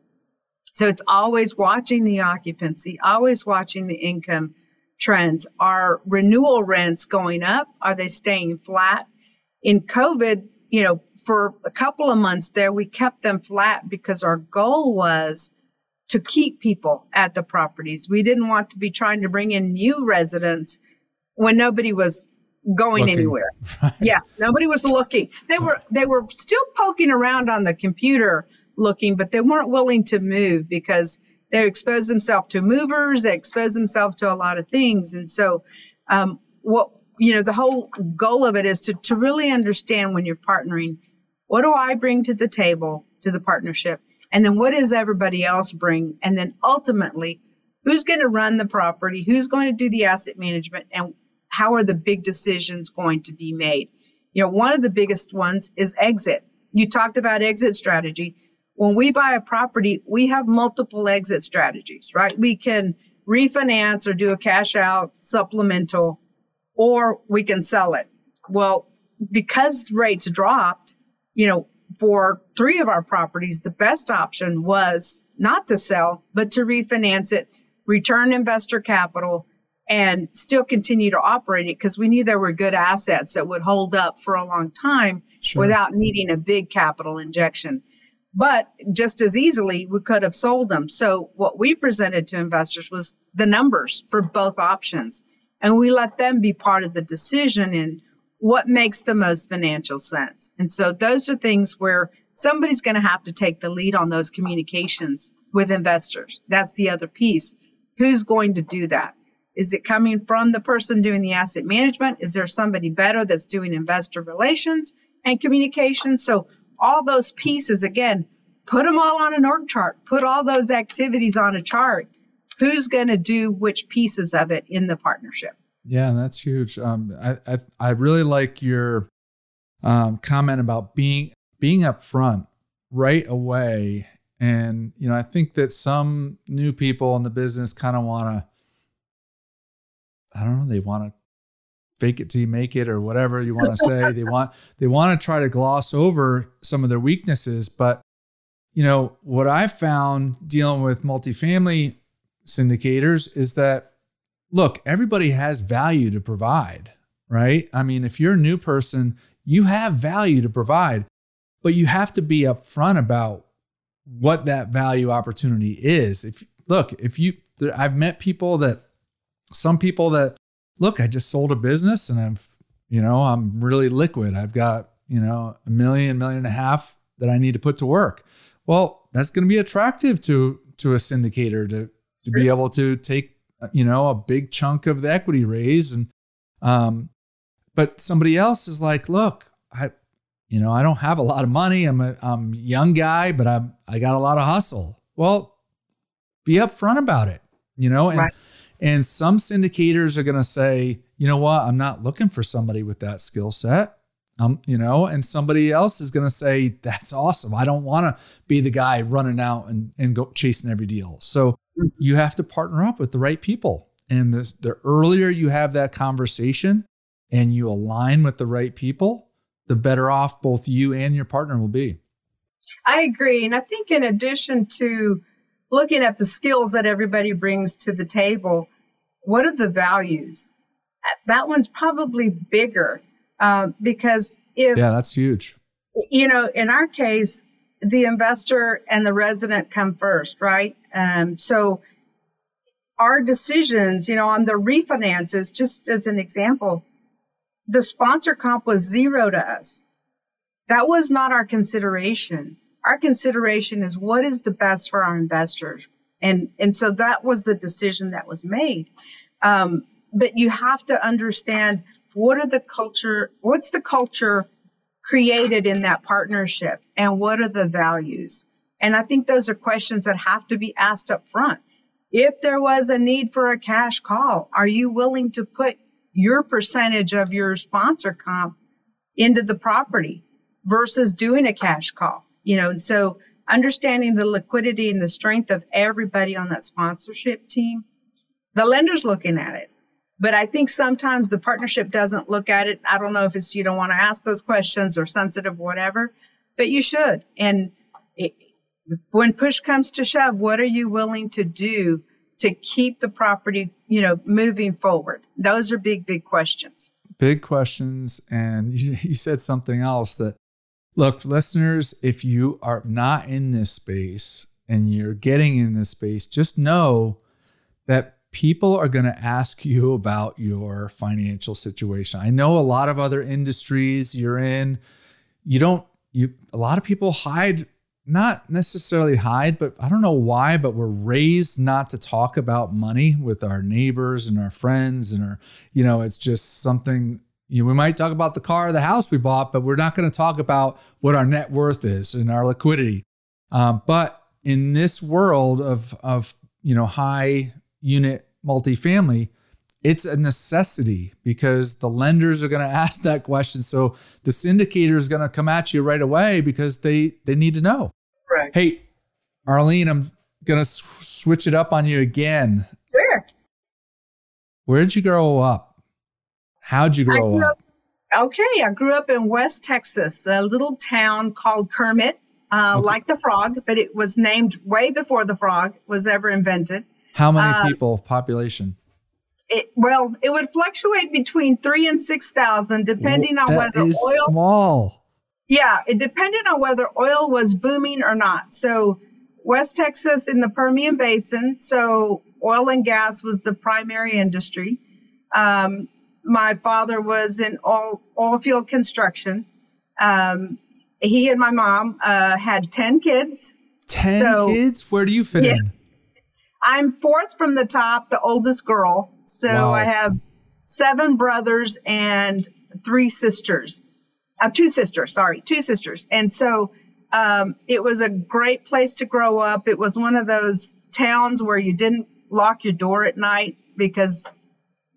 So it's always watching the occupancy, always watching the income trends. Are renewal rents going up? Are they staying flat? In COVID, you know, for a couple of months there, we kept them flat because our goal was to keep people at the properties. We didn't want to be trying to bring in new residents when nobody was going looking. anywhere. Right. (laughs) Yeah, nobody was looking. They were they were still poking around on the computer looking, but they weren't willing to move because they expose themselves to movers, they expose themselves to a lot of things, and so um, what you know the whole goal of it is to to really understand when you're partnering, what do I bring to the table to the partnership, and then what does everybody else bring, and then ultimately. Who's going to run the property? Who's going to do the asset management? And how are the big decisions going to be made? You know, one of the biggest ones is exit. You talked about exit strategy. When we buy a property, we have multiple exit strategies, right? We can refinance or do a cash out supplemental, or we can sell it. Well, because rates dropped, you know, for three of our properties, the best option was not to sell, but to refinance it, return investor capital, and still continue to operate it because we knew there were good assets that would hold up for a long time sure. without needing a big capital injection. But just as easily, we could have sold them. So what we presented to investors was the numbers for both options. And we let them be part of the decision in what makes the most financial sense. And so those are things where somebody's going to have to take the lead on those communications with investors. That's the other piece. Who's going to do that? Is it coming from the person doing the asset management? Is there somebody better that's doing investor relations and communication? So all those pieces, again, put them all on an org chart, put all those activities on a chart. Who's going to do which pieces of it in the partnership? Yeah, that's huge. Um, I, I, I really like your um, comment about being being upfront right away. And you know, I think that some new people in the business kind of want to I don't know, they want to fake it till you make it or whatever you want to say. they want they want to try to gloss over some of their weaknesses, but you know, what I found dealing with multifamily syndicators is that look, everybody has value to provide, right? I mean, if you're a new person, you have value to provide, but you have to be upfront about what that value opportunity is. If look, if you I've met people that some people that look, I just sold a business and I'm, you know, I'm really liquid. I've got, you know, a million, million and a half that I need to put to work. Well, that's going to be attractive to to a syndicator to to be able to take, you know, a big chunk of the equity raise and um but somebody else is like, look, I you know, I don't have a lot of money. I'm a I'm a young guy, but I'm I got a lot of hustle. Well, be upfront about it, you know, and right And some syndicators are going to say, you know what, I'm not looking for somebody with that skill set. Um, you know, and somebody else is going to say, that's awesome. I don't want to be the guy running out and, and go chasing every deal. So you have to partner up with the right people. And the earlier you have that conversation and you align with the right people, the better off both you and your partner will be. I agree. And I think, in addition to looking at the skills that everybody brings to the table, what are the values? That one's probably bigger uh, because if. Yeah, that's huge. You know, in our case, the investor and the resident come first, right? Um, so our decisions, you know, on the refinances, just as an example, the sponsor comp was zero to us. That was not our consideration. Our consideration is what is the best for our investors. And, and so that was the decision that was made. Um, but you have to understand what are the culture, what's the culture created in that partnership and what are the values? And I think those are questions that have to be asked up front. If there was a need for a cash call, are you willing to put your percentage of your sponsor comp into the property versus doing a cash call. You know, and so understanding the liquidity and the strength of everybody on that sponsorship team, the lender's looking at it. But I think sometimes the partnership doesn't look at it. I don't know if it's you don't want to ask those questions or sensitive, whatever, but you should. And it, when push comes to shove, what are you willing to do to keep the property, you know, moving forward? Those are big, big questions. Big questions. And you, (laughs) you said something else that, look, listeners, if you are not in this space and you're getting in this space, just know that people are going to ask you about your financial situation. I know a lot of other industries you're in, you don't, you, a lot of people hide not necessarily hide, but I don't know why, but we're raised not to talk about money with our neighbors and our friends and our, you know, it's just something, you know, we might talk about the car or the house we bought, but we're not going to talk about what our net worth is and our liquidity. Um, but in this world of, of, you know, high unit multifamily, it's a necessity because the lenders are going (laughs) to ask that question. So the syndicator is going to come at you right away because they they need to know. Right. Hey, Arlene, I'm going to switch it up on you again. Sure. Where did you grow up? How'd you grow up? up? Okay, I grew up in West Texas, a little town called Kermit, uh, okay. like the frog, but it was named way before the frog was ever invented. How many uh, people, population? It, well, it would fluctuate between three and six thousand, depending on whether is oil. Small. Yeah, it depended on whether oil was booming or not. So West Texas in the Permian Basin, so oil and gas was the primary industry. Um, my father was in oil, oil field construction. Um, he and my mom uh, had 10 kids. 10 so, kids? Where do you fit yeah, in? I'm fourth from the top, the oldest girl. So wow. I have seven brothers and three sisters. Uh, two sisters, sorry, two sisters. And so um, it was a great place to grow up. It was one of those towns where you didn't lock your door at night because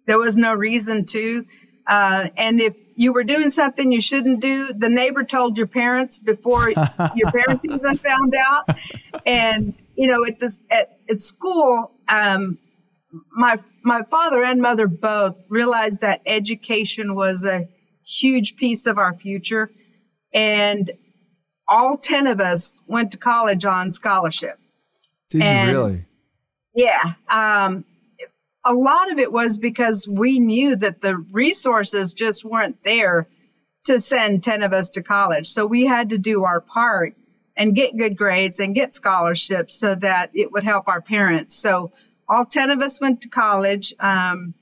there was no reason to. Uh, and if you were doing something you shouldn't do, the neighbor told your parents before (laughs) your parents even found out. And you know, at this at, at school, um, my my father and mother both realized that education was a huge piece of our future, and all ten of us went to college on scholarship. Did and, you really? Yeah. Um, a lot of it was because we knew that the resources just weren't there to send 10 of us to college. So we had to do our part and get good grades and get scholarships so that it would help our parents. So all 10 of us went to college. Um,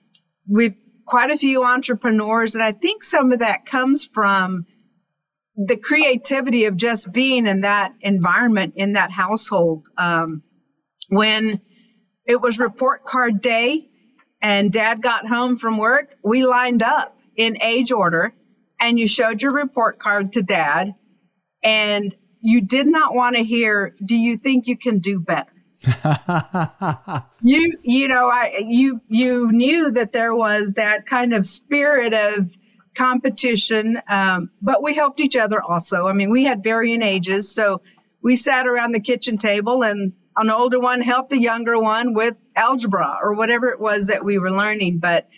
we've quite a few entrepreneurs, and I think some of that comes from the creativity of just being in that environment, in that household. Um, when it was report card day and dad got home from work, we lined up in age order and you showed your report card to dad and you did not want to hear, do you think you can do better? (laughs) you you know I you you knew that there was that kind of spirit of competition, um, but we helped each other also. I mean, we had varying ages, so we sat around the kitchen table and an older one helped a younger one with algebra or whatever it was that we were learning. But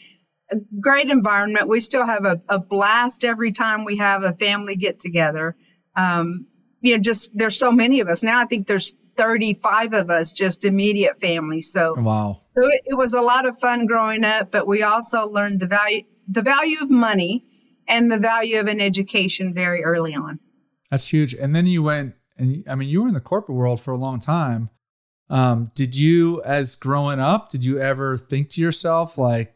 a great environment. We still have a, a blast every time we have a family get together. Um, you know, just there's so many of us now. I think there's 35 of us, just immediate family. So wow. So it, it was a lot of fun growing up, but we also learned the value the value of money and the value of an education very early on. That's huge. And then you went and I mean you were in the corporate world for a long time. Um, did you as growing up, did you ever think to yourself like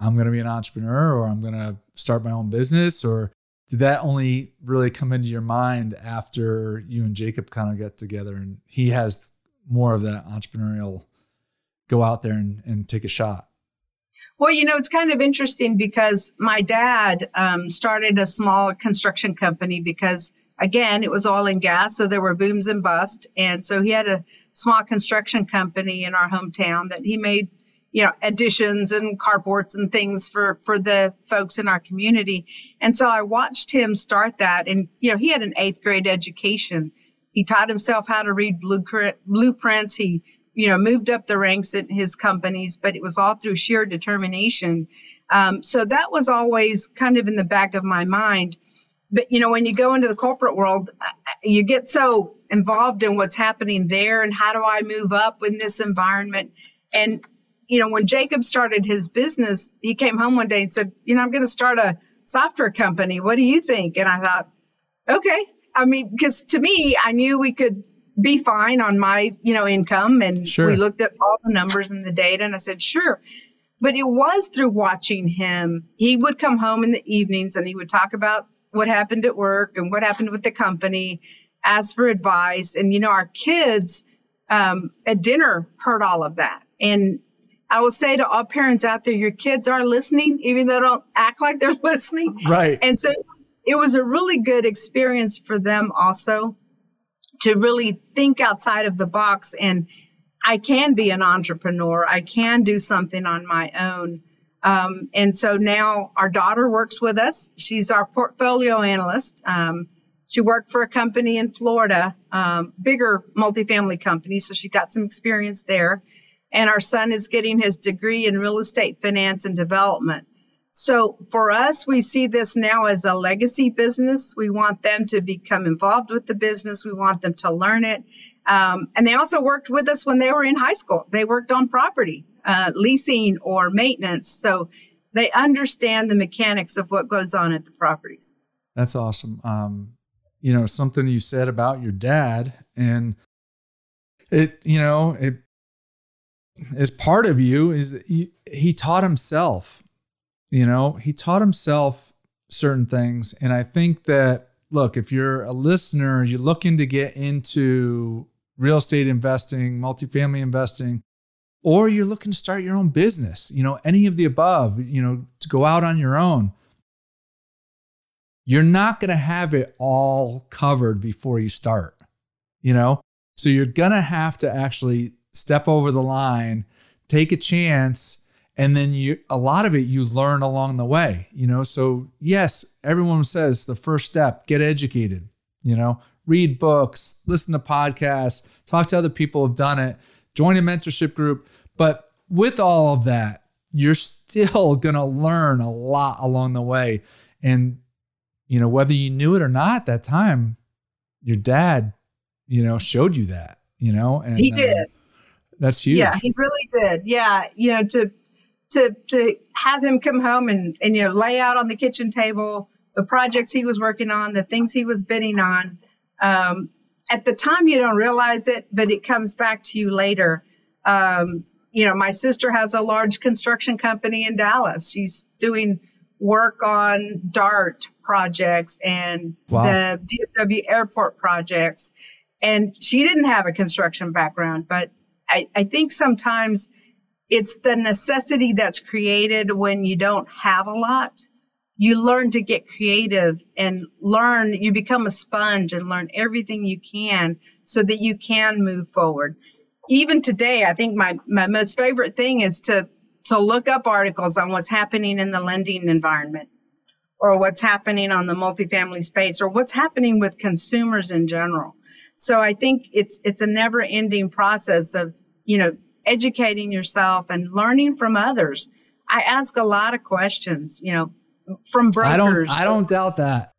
I'm going to be an entrepreneur or I'm going to start my own business or did that only really come into your mind after you and Jacob kind of get together and he has more of that entrepreneurial go out there and, and take a shot? Well, you know, it's kind of interesting because my dad um, started a small construction company because, again, it was oil and gas. So there were booms and busts. And so he had a small construction company in our hometown that he made you know additions and carports and things for for the folks in our community and so i watched him start that and you know he had an eighth grade education he taught himself how to read blueprints he you know moved up the ranks in his companies but it was all through sheer determination um, so that was always kind of in the back of my mind but you know when you go into the corporate world you get so involved in what's happening there and how do i move up in this environment and you know, when Jacob started his business, he came home one day and said, you know, I'm going to start a software company. What do you think? And I thought, okay. I mean, because to me, I knew we could be fine on my, you know, income. And sure. we looked at all the numbers and the data and I said, sure. But it was through watching him. He would come home in the evenings and he would talk about what happened at work and what happened with the company, ask for advice. And, you know, our kids um, at dinner heard all of that. And I will say to all parents out there, your kids are listening, even though they don't act like they're (laughs) listening. Right. And so it was a really good experience for them also to really think outside of the box and I can be an entrepreneur. I can do something on my own. Um, and so now our daughter works with us. She's our portfolio analyst. Um, she worked for a company in Florida, um, bigger multifamily company, so she got some experience there and our son is getting his degree in real estate finance and development. So for us, we see this now as a legacy business. We want them to become involved with the business. We want them to learn it. Um, and they also worked with us when they were in high school. They worked on property, uh, leasing or maintenance. So they understand the mechanics of what goes on at the properties. That's awesome. Um, you know, something you said about your dad and it, you know, it is part of you is that he, he taught himself you know he taught himself certain things and i think that look if you're a listener you're looking to get into real estate investing multifamily investing or you're looking to start your own business you know any of the above you know to go out on your own you're not going to have it all covered before you start you know so you're going to have to actually step over the line, take a chance, and then you a lot of it you learn along the way, you know. So yes, everyone says the first step, get educated, you know, read books, listen to podcasts, talk to other people who've done it, join a mentorship group. But with all of that, you're still gonna learn a lot along the way. And you know, whether you knew it or not at that time, your dad, you know, showed you that, you know, and he did. Uh, that's huge. Yeah, he really did. Yeah, you know, to to to have him come home and and you know lay out on the kitchen table the projects he was working on, the things he was bidding on. Um, at the time, you don't realize it, but it comes back to you later. Um, you know, my sister has a large construction company in Dallas. She's doing work on DART projects and wow. the DFW airport projects. And she didn't have a construction background, but I, I think sometimes it's the necessity that's created when you don't have a lot. You learn to get creative and learn, you become a sponge and learn everything you can so that you can move forward. even today, I think my, my most favorite thing is to to look up articles on what's happening in the lending environment or what's happening on the multifamily space or what's happening with consumers in general. So I think it's it's a never ending process of, you know, educating yourself and learning from others. I ask a lot of questions, you know, from brokers. I don't I don't doubt that.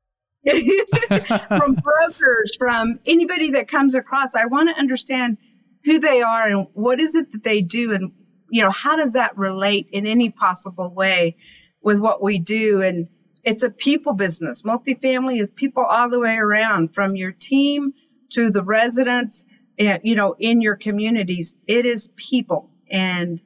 (laughs) from brokers, from anybody that comes across. I want to understand who they are and what is it that they do and you know how does that relate in any possible way with what we do and it's a people business multifamily is people all the way around from your team to the residents eh, you know in your communities it is people and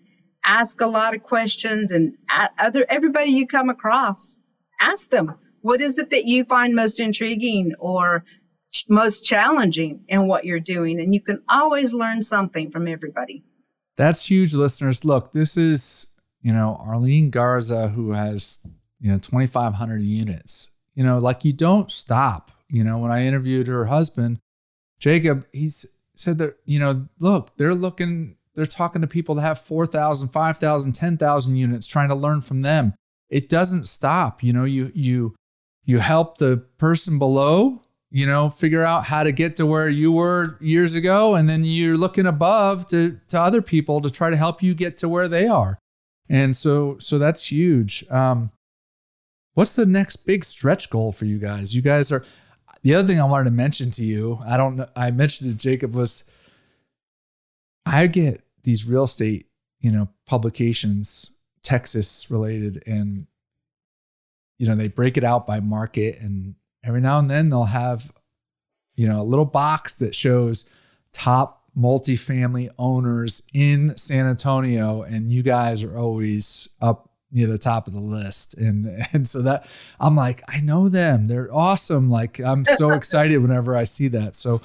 ask a lot of questions and other everybody you come across ask them what is it that you find most intriguing or most challenging in what you're doing. And you can always learn something from everybody. That's huge, listeners. Look, this is, you know, Arleen Garza, who has, you know, 2,500 units. You know, like you don't stop. You know, when I interviewed her husband, Jacob, he's said that, you know, look, they're looking, they're talking to people that have 4,000, 5,000, 10,000 units, trying to learn from them. It doesn't stop. You know, you, you, you help the person below you know, figure out how to get to where you were years ago. And then you're looking above to, to other people to try to help you get to where they are. And so, so that's huge. Um, what's the next big stretch goal for you guys? You guys are, the other thing I wanted to mention to you, I don't know, I mentioned to Jacob was I get these real estate, you know, publications, Texas related, and, you know, they break it out by market and every now and then they'll have, you know, a little box that shows top multifamily owners in San Antonio, and you guys are always up near the top of the list. And (laughs) and so that I'm like, I know them. They're awesome. Like I'm so (laughs) excited whenever I see that. So,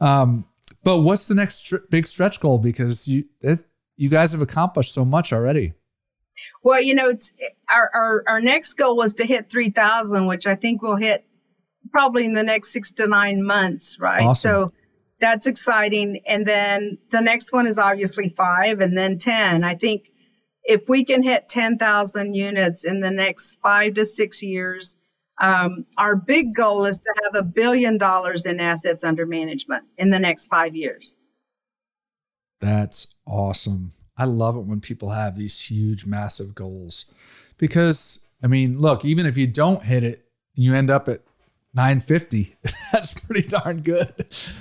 um, but what's the next big stretch goal? Because you it, you guys have accomplished so much already. Well, you know, it's our, our, our next goal was to hit 3,000, which I think we'll hit probably in the next six to nine months, right? Awesome. So that's exciting. And then the next one is obviously five and then 10. I think if we can hit 10,000 units in the next five to six years, um, our big goal is to have a billion dollars in assets under management in the next five years. That's awesome. I love it when people have these huge, massive goals because, I mean, look, even if you don't hit it, you end up at 950. (laughs) That's pretty darn good.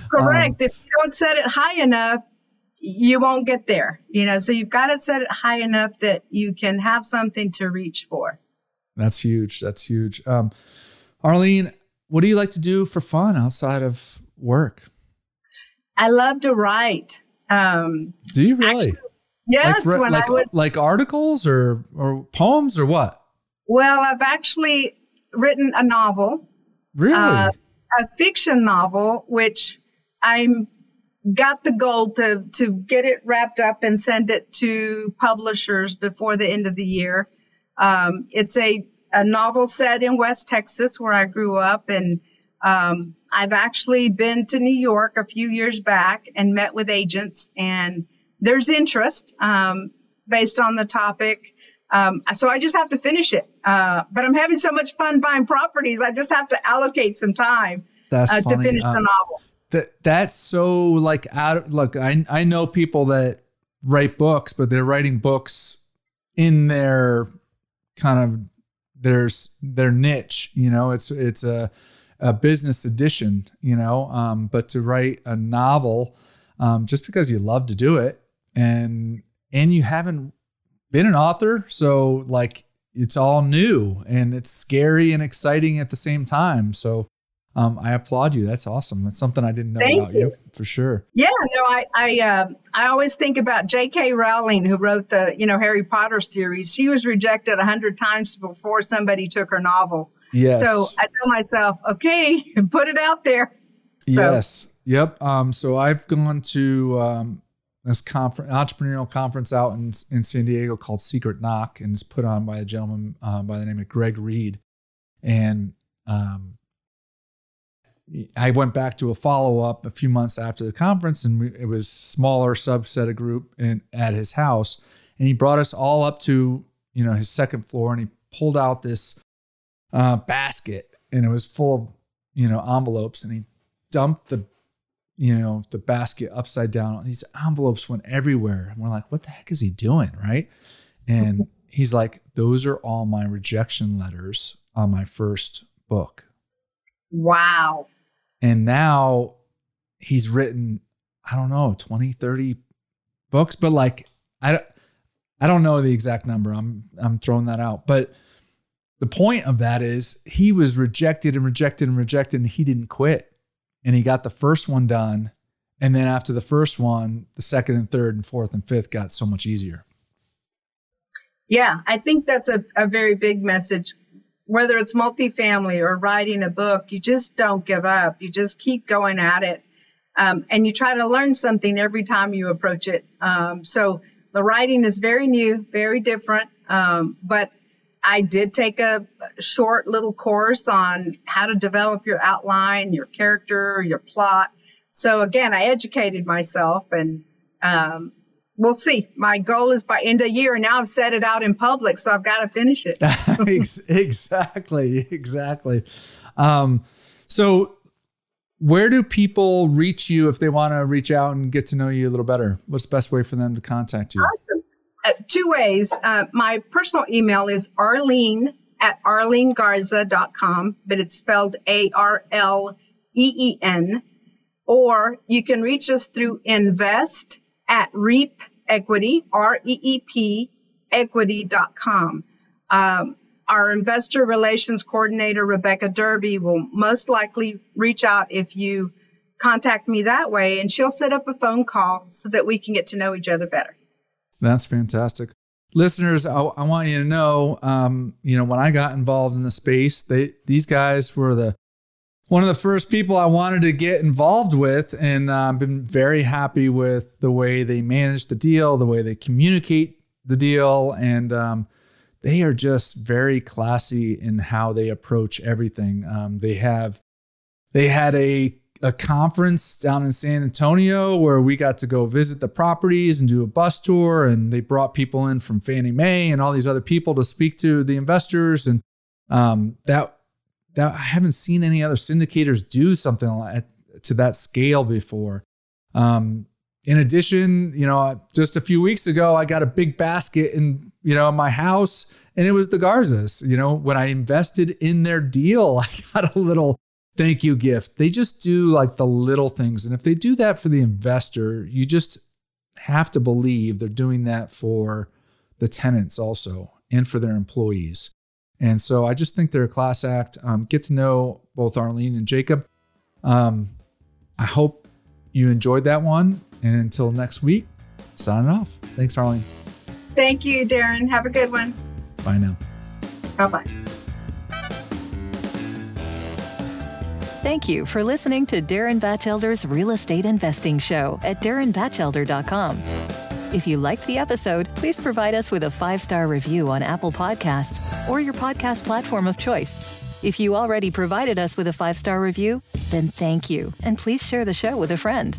Correct. Um, if you don't set it high enough, you won't get there. You know, so you've got to set it high enough that you can have something to reach for. That's huge. That's huge. Um, Arleen, what do you like to do for fun outside of work? I love to write. Um, do you really? Actually, yes. Like, when like, I was like articles or or poems or what? Well, I've actually written a novel Really? Uh, a fiction novel, which I'm got the goal to to get it wrapped up and send it to publishers before the end of the year. Um, it's a a novel set in West Texas where I grew up, and um, I've actually been to New York a few years back and met with agents, and there's interest um, based on the topic. Um, so I just have to finish it. Uh, but I'm having so much fun buying properties. I just have to allocate some time uh, to finish um, the novel. That that's so like out of look. I I know people that write books, but they're writing books in their kind of there's their niche. You know, it's it's a a business edition. You know, um, but to write a novel, um, just because you love to do it and and you haven't been an author, so like it's all new and it's scary and exciting at the same time. So um, I applaud you. That's awesome. That's something I didn't know Thank about you. you. for sure. Yeah, no, I I uh, I always think about J.K. Rowling, who wrote the you know Harry Potter series. She was rejected a hundred times before somebody took her novel. Yes. So I tell myself, okay, (laughs) put it out there. So. Yes. Yep. Um, so I've gone to um, this conference, entrepreneurial conference out in, in San Diego called Secret Knock, and it's put on by a gentleman uh, by the name of Greg Reid. And um, I went back to a follow up a few months after the conference, and we, it was smaller subset of group in, at his house, and he brought us all up to you know his second floor, and he pulled out this uh, basket, and it was full of you know envelopes, and he dumped the you know the basket upside down. These envelopes went everywhere, and we're like, what the heck is he doing, right? And (laughs) he's like, those are all my rejection letters on my first book. Wow. And now he's written, I don't know, 20, 30 books, but like, I, I don't know the exact number. I'm, I'm throwing that out. But the point of that is he was rejected and rejected and rejected and he didn't quit. And he got the first one done. And then after the first one, the second and third and fourth and fifth got so much easier. Yeah, I think that's a, a very big message. Whether it's multifamily or writing a book, you just don't give up. You just keep going at it. Um, and you try to learn something every time you approach it. Um, so the writing is very new, very different. Um, but I did take a short little course on how to develop your outline, your character, your plot. So again, I educated myself and um, we'll see. My goal is by end of year. Now I've set it out in public, so I've got to finish it. (laughs) exactly, exactly. Um, so, where do people reach you if they want to reach out and get to know you a little better? What's the best way for them to contact you? Awesome. Uh, two ways. Uh, my personal email is arleen at arleengarza.com, but it's spelled A R L E E N. Or you can reach us through invest at reep equity, R E E P, equity.com. Um, our investor relations coordinator, Rebecca Derby, will most likely reach out if you contact me that way, and she'll set up a phone call so that we can get to know each other better. That's fantastic. Listeners, I, I want you to know, um, you know, when I got involved in the space, they these guys were the one of the first people I wanted to get involved with, and I've uh, been very happy with the way they manage the deal, the way they communicate the deal, and um, they are just very classy in how they approach everything. Um, they have they had a a conference down in San Antonio where we got to go visit the properties and do a bus tour, and they brought people in from Fannie Mae and all these other people to speak to the investors, and um, that that I haven't seen any other syndicators do something like to that scale before. Um, in addition, you know, just a few weeks ago, I got a big basket in, you know, my house and it was the Garzas. You know, when I invested in their deal, (laughs) I got a little thank you gift. They just do like the little things. And if they do that for the investor, you just have to believe they're doing that for the tenants also and for their employees. And so I just think they're a class act. Um, get to know both Arleen and Jacob. Um, I hope you enjoyed that one. And until next week, signing off. Thanks, Arleen. Thank you, Darren. Have a good one. Bye now. Bye bye. Thank you for listening to Darren Batchelder's Real Estate Investing Show at darrenbatchelder.com. If you liked the episode, please provide us with a five star review on Apple Podcasts or your podcast platform of choice. If you already provided us with a five star review, then thank you, and please share the show with a friend.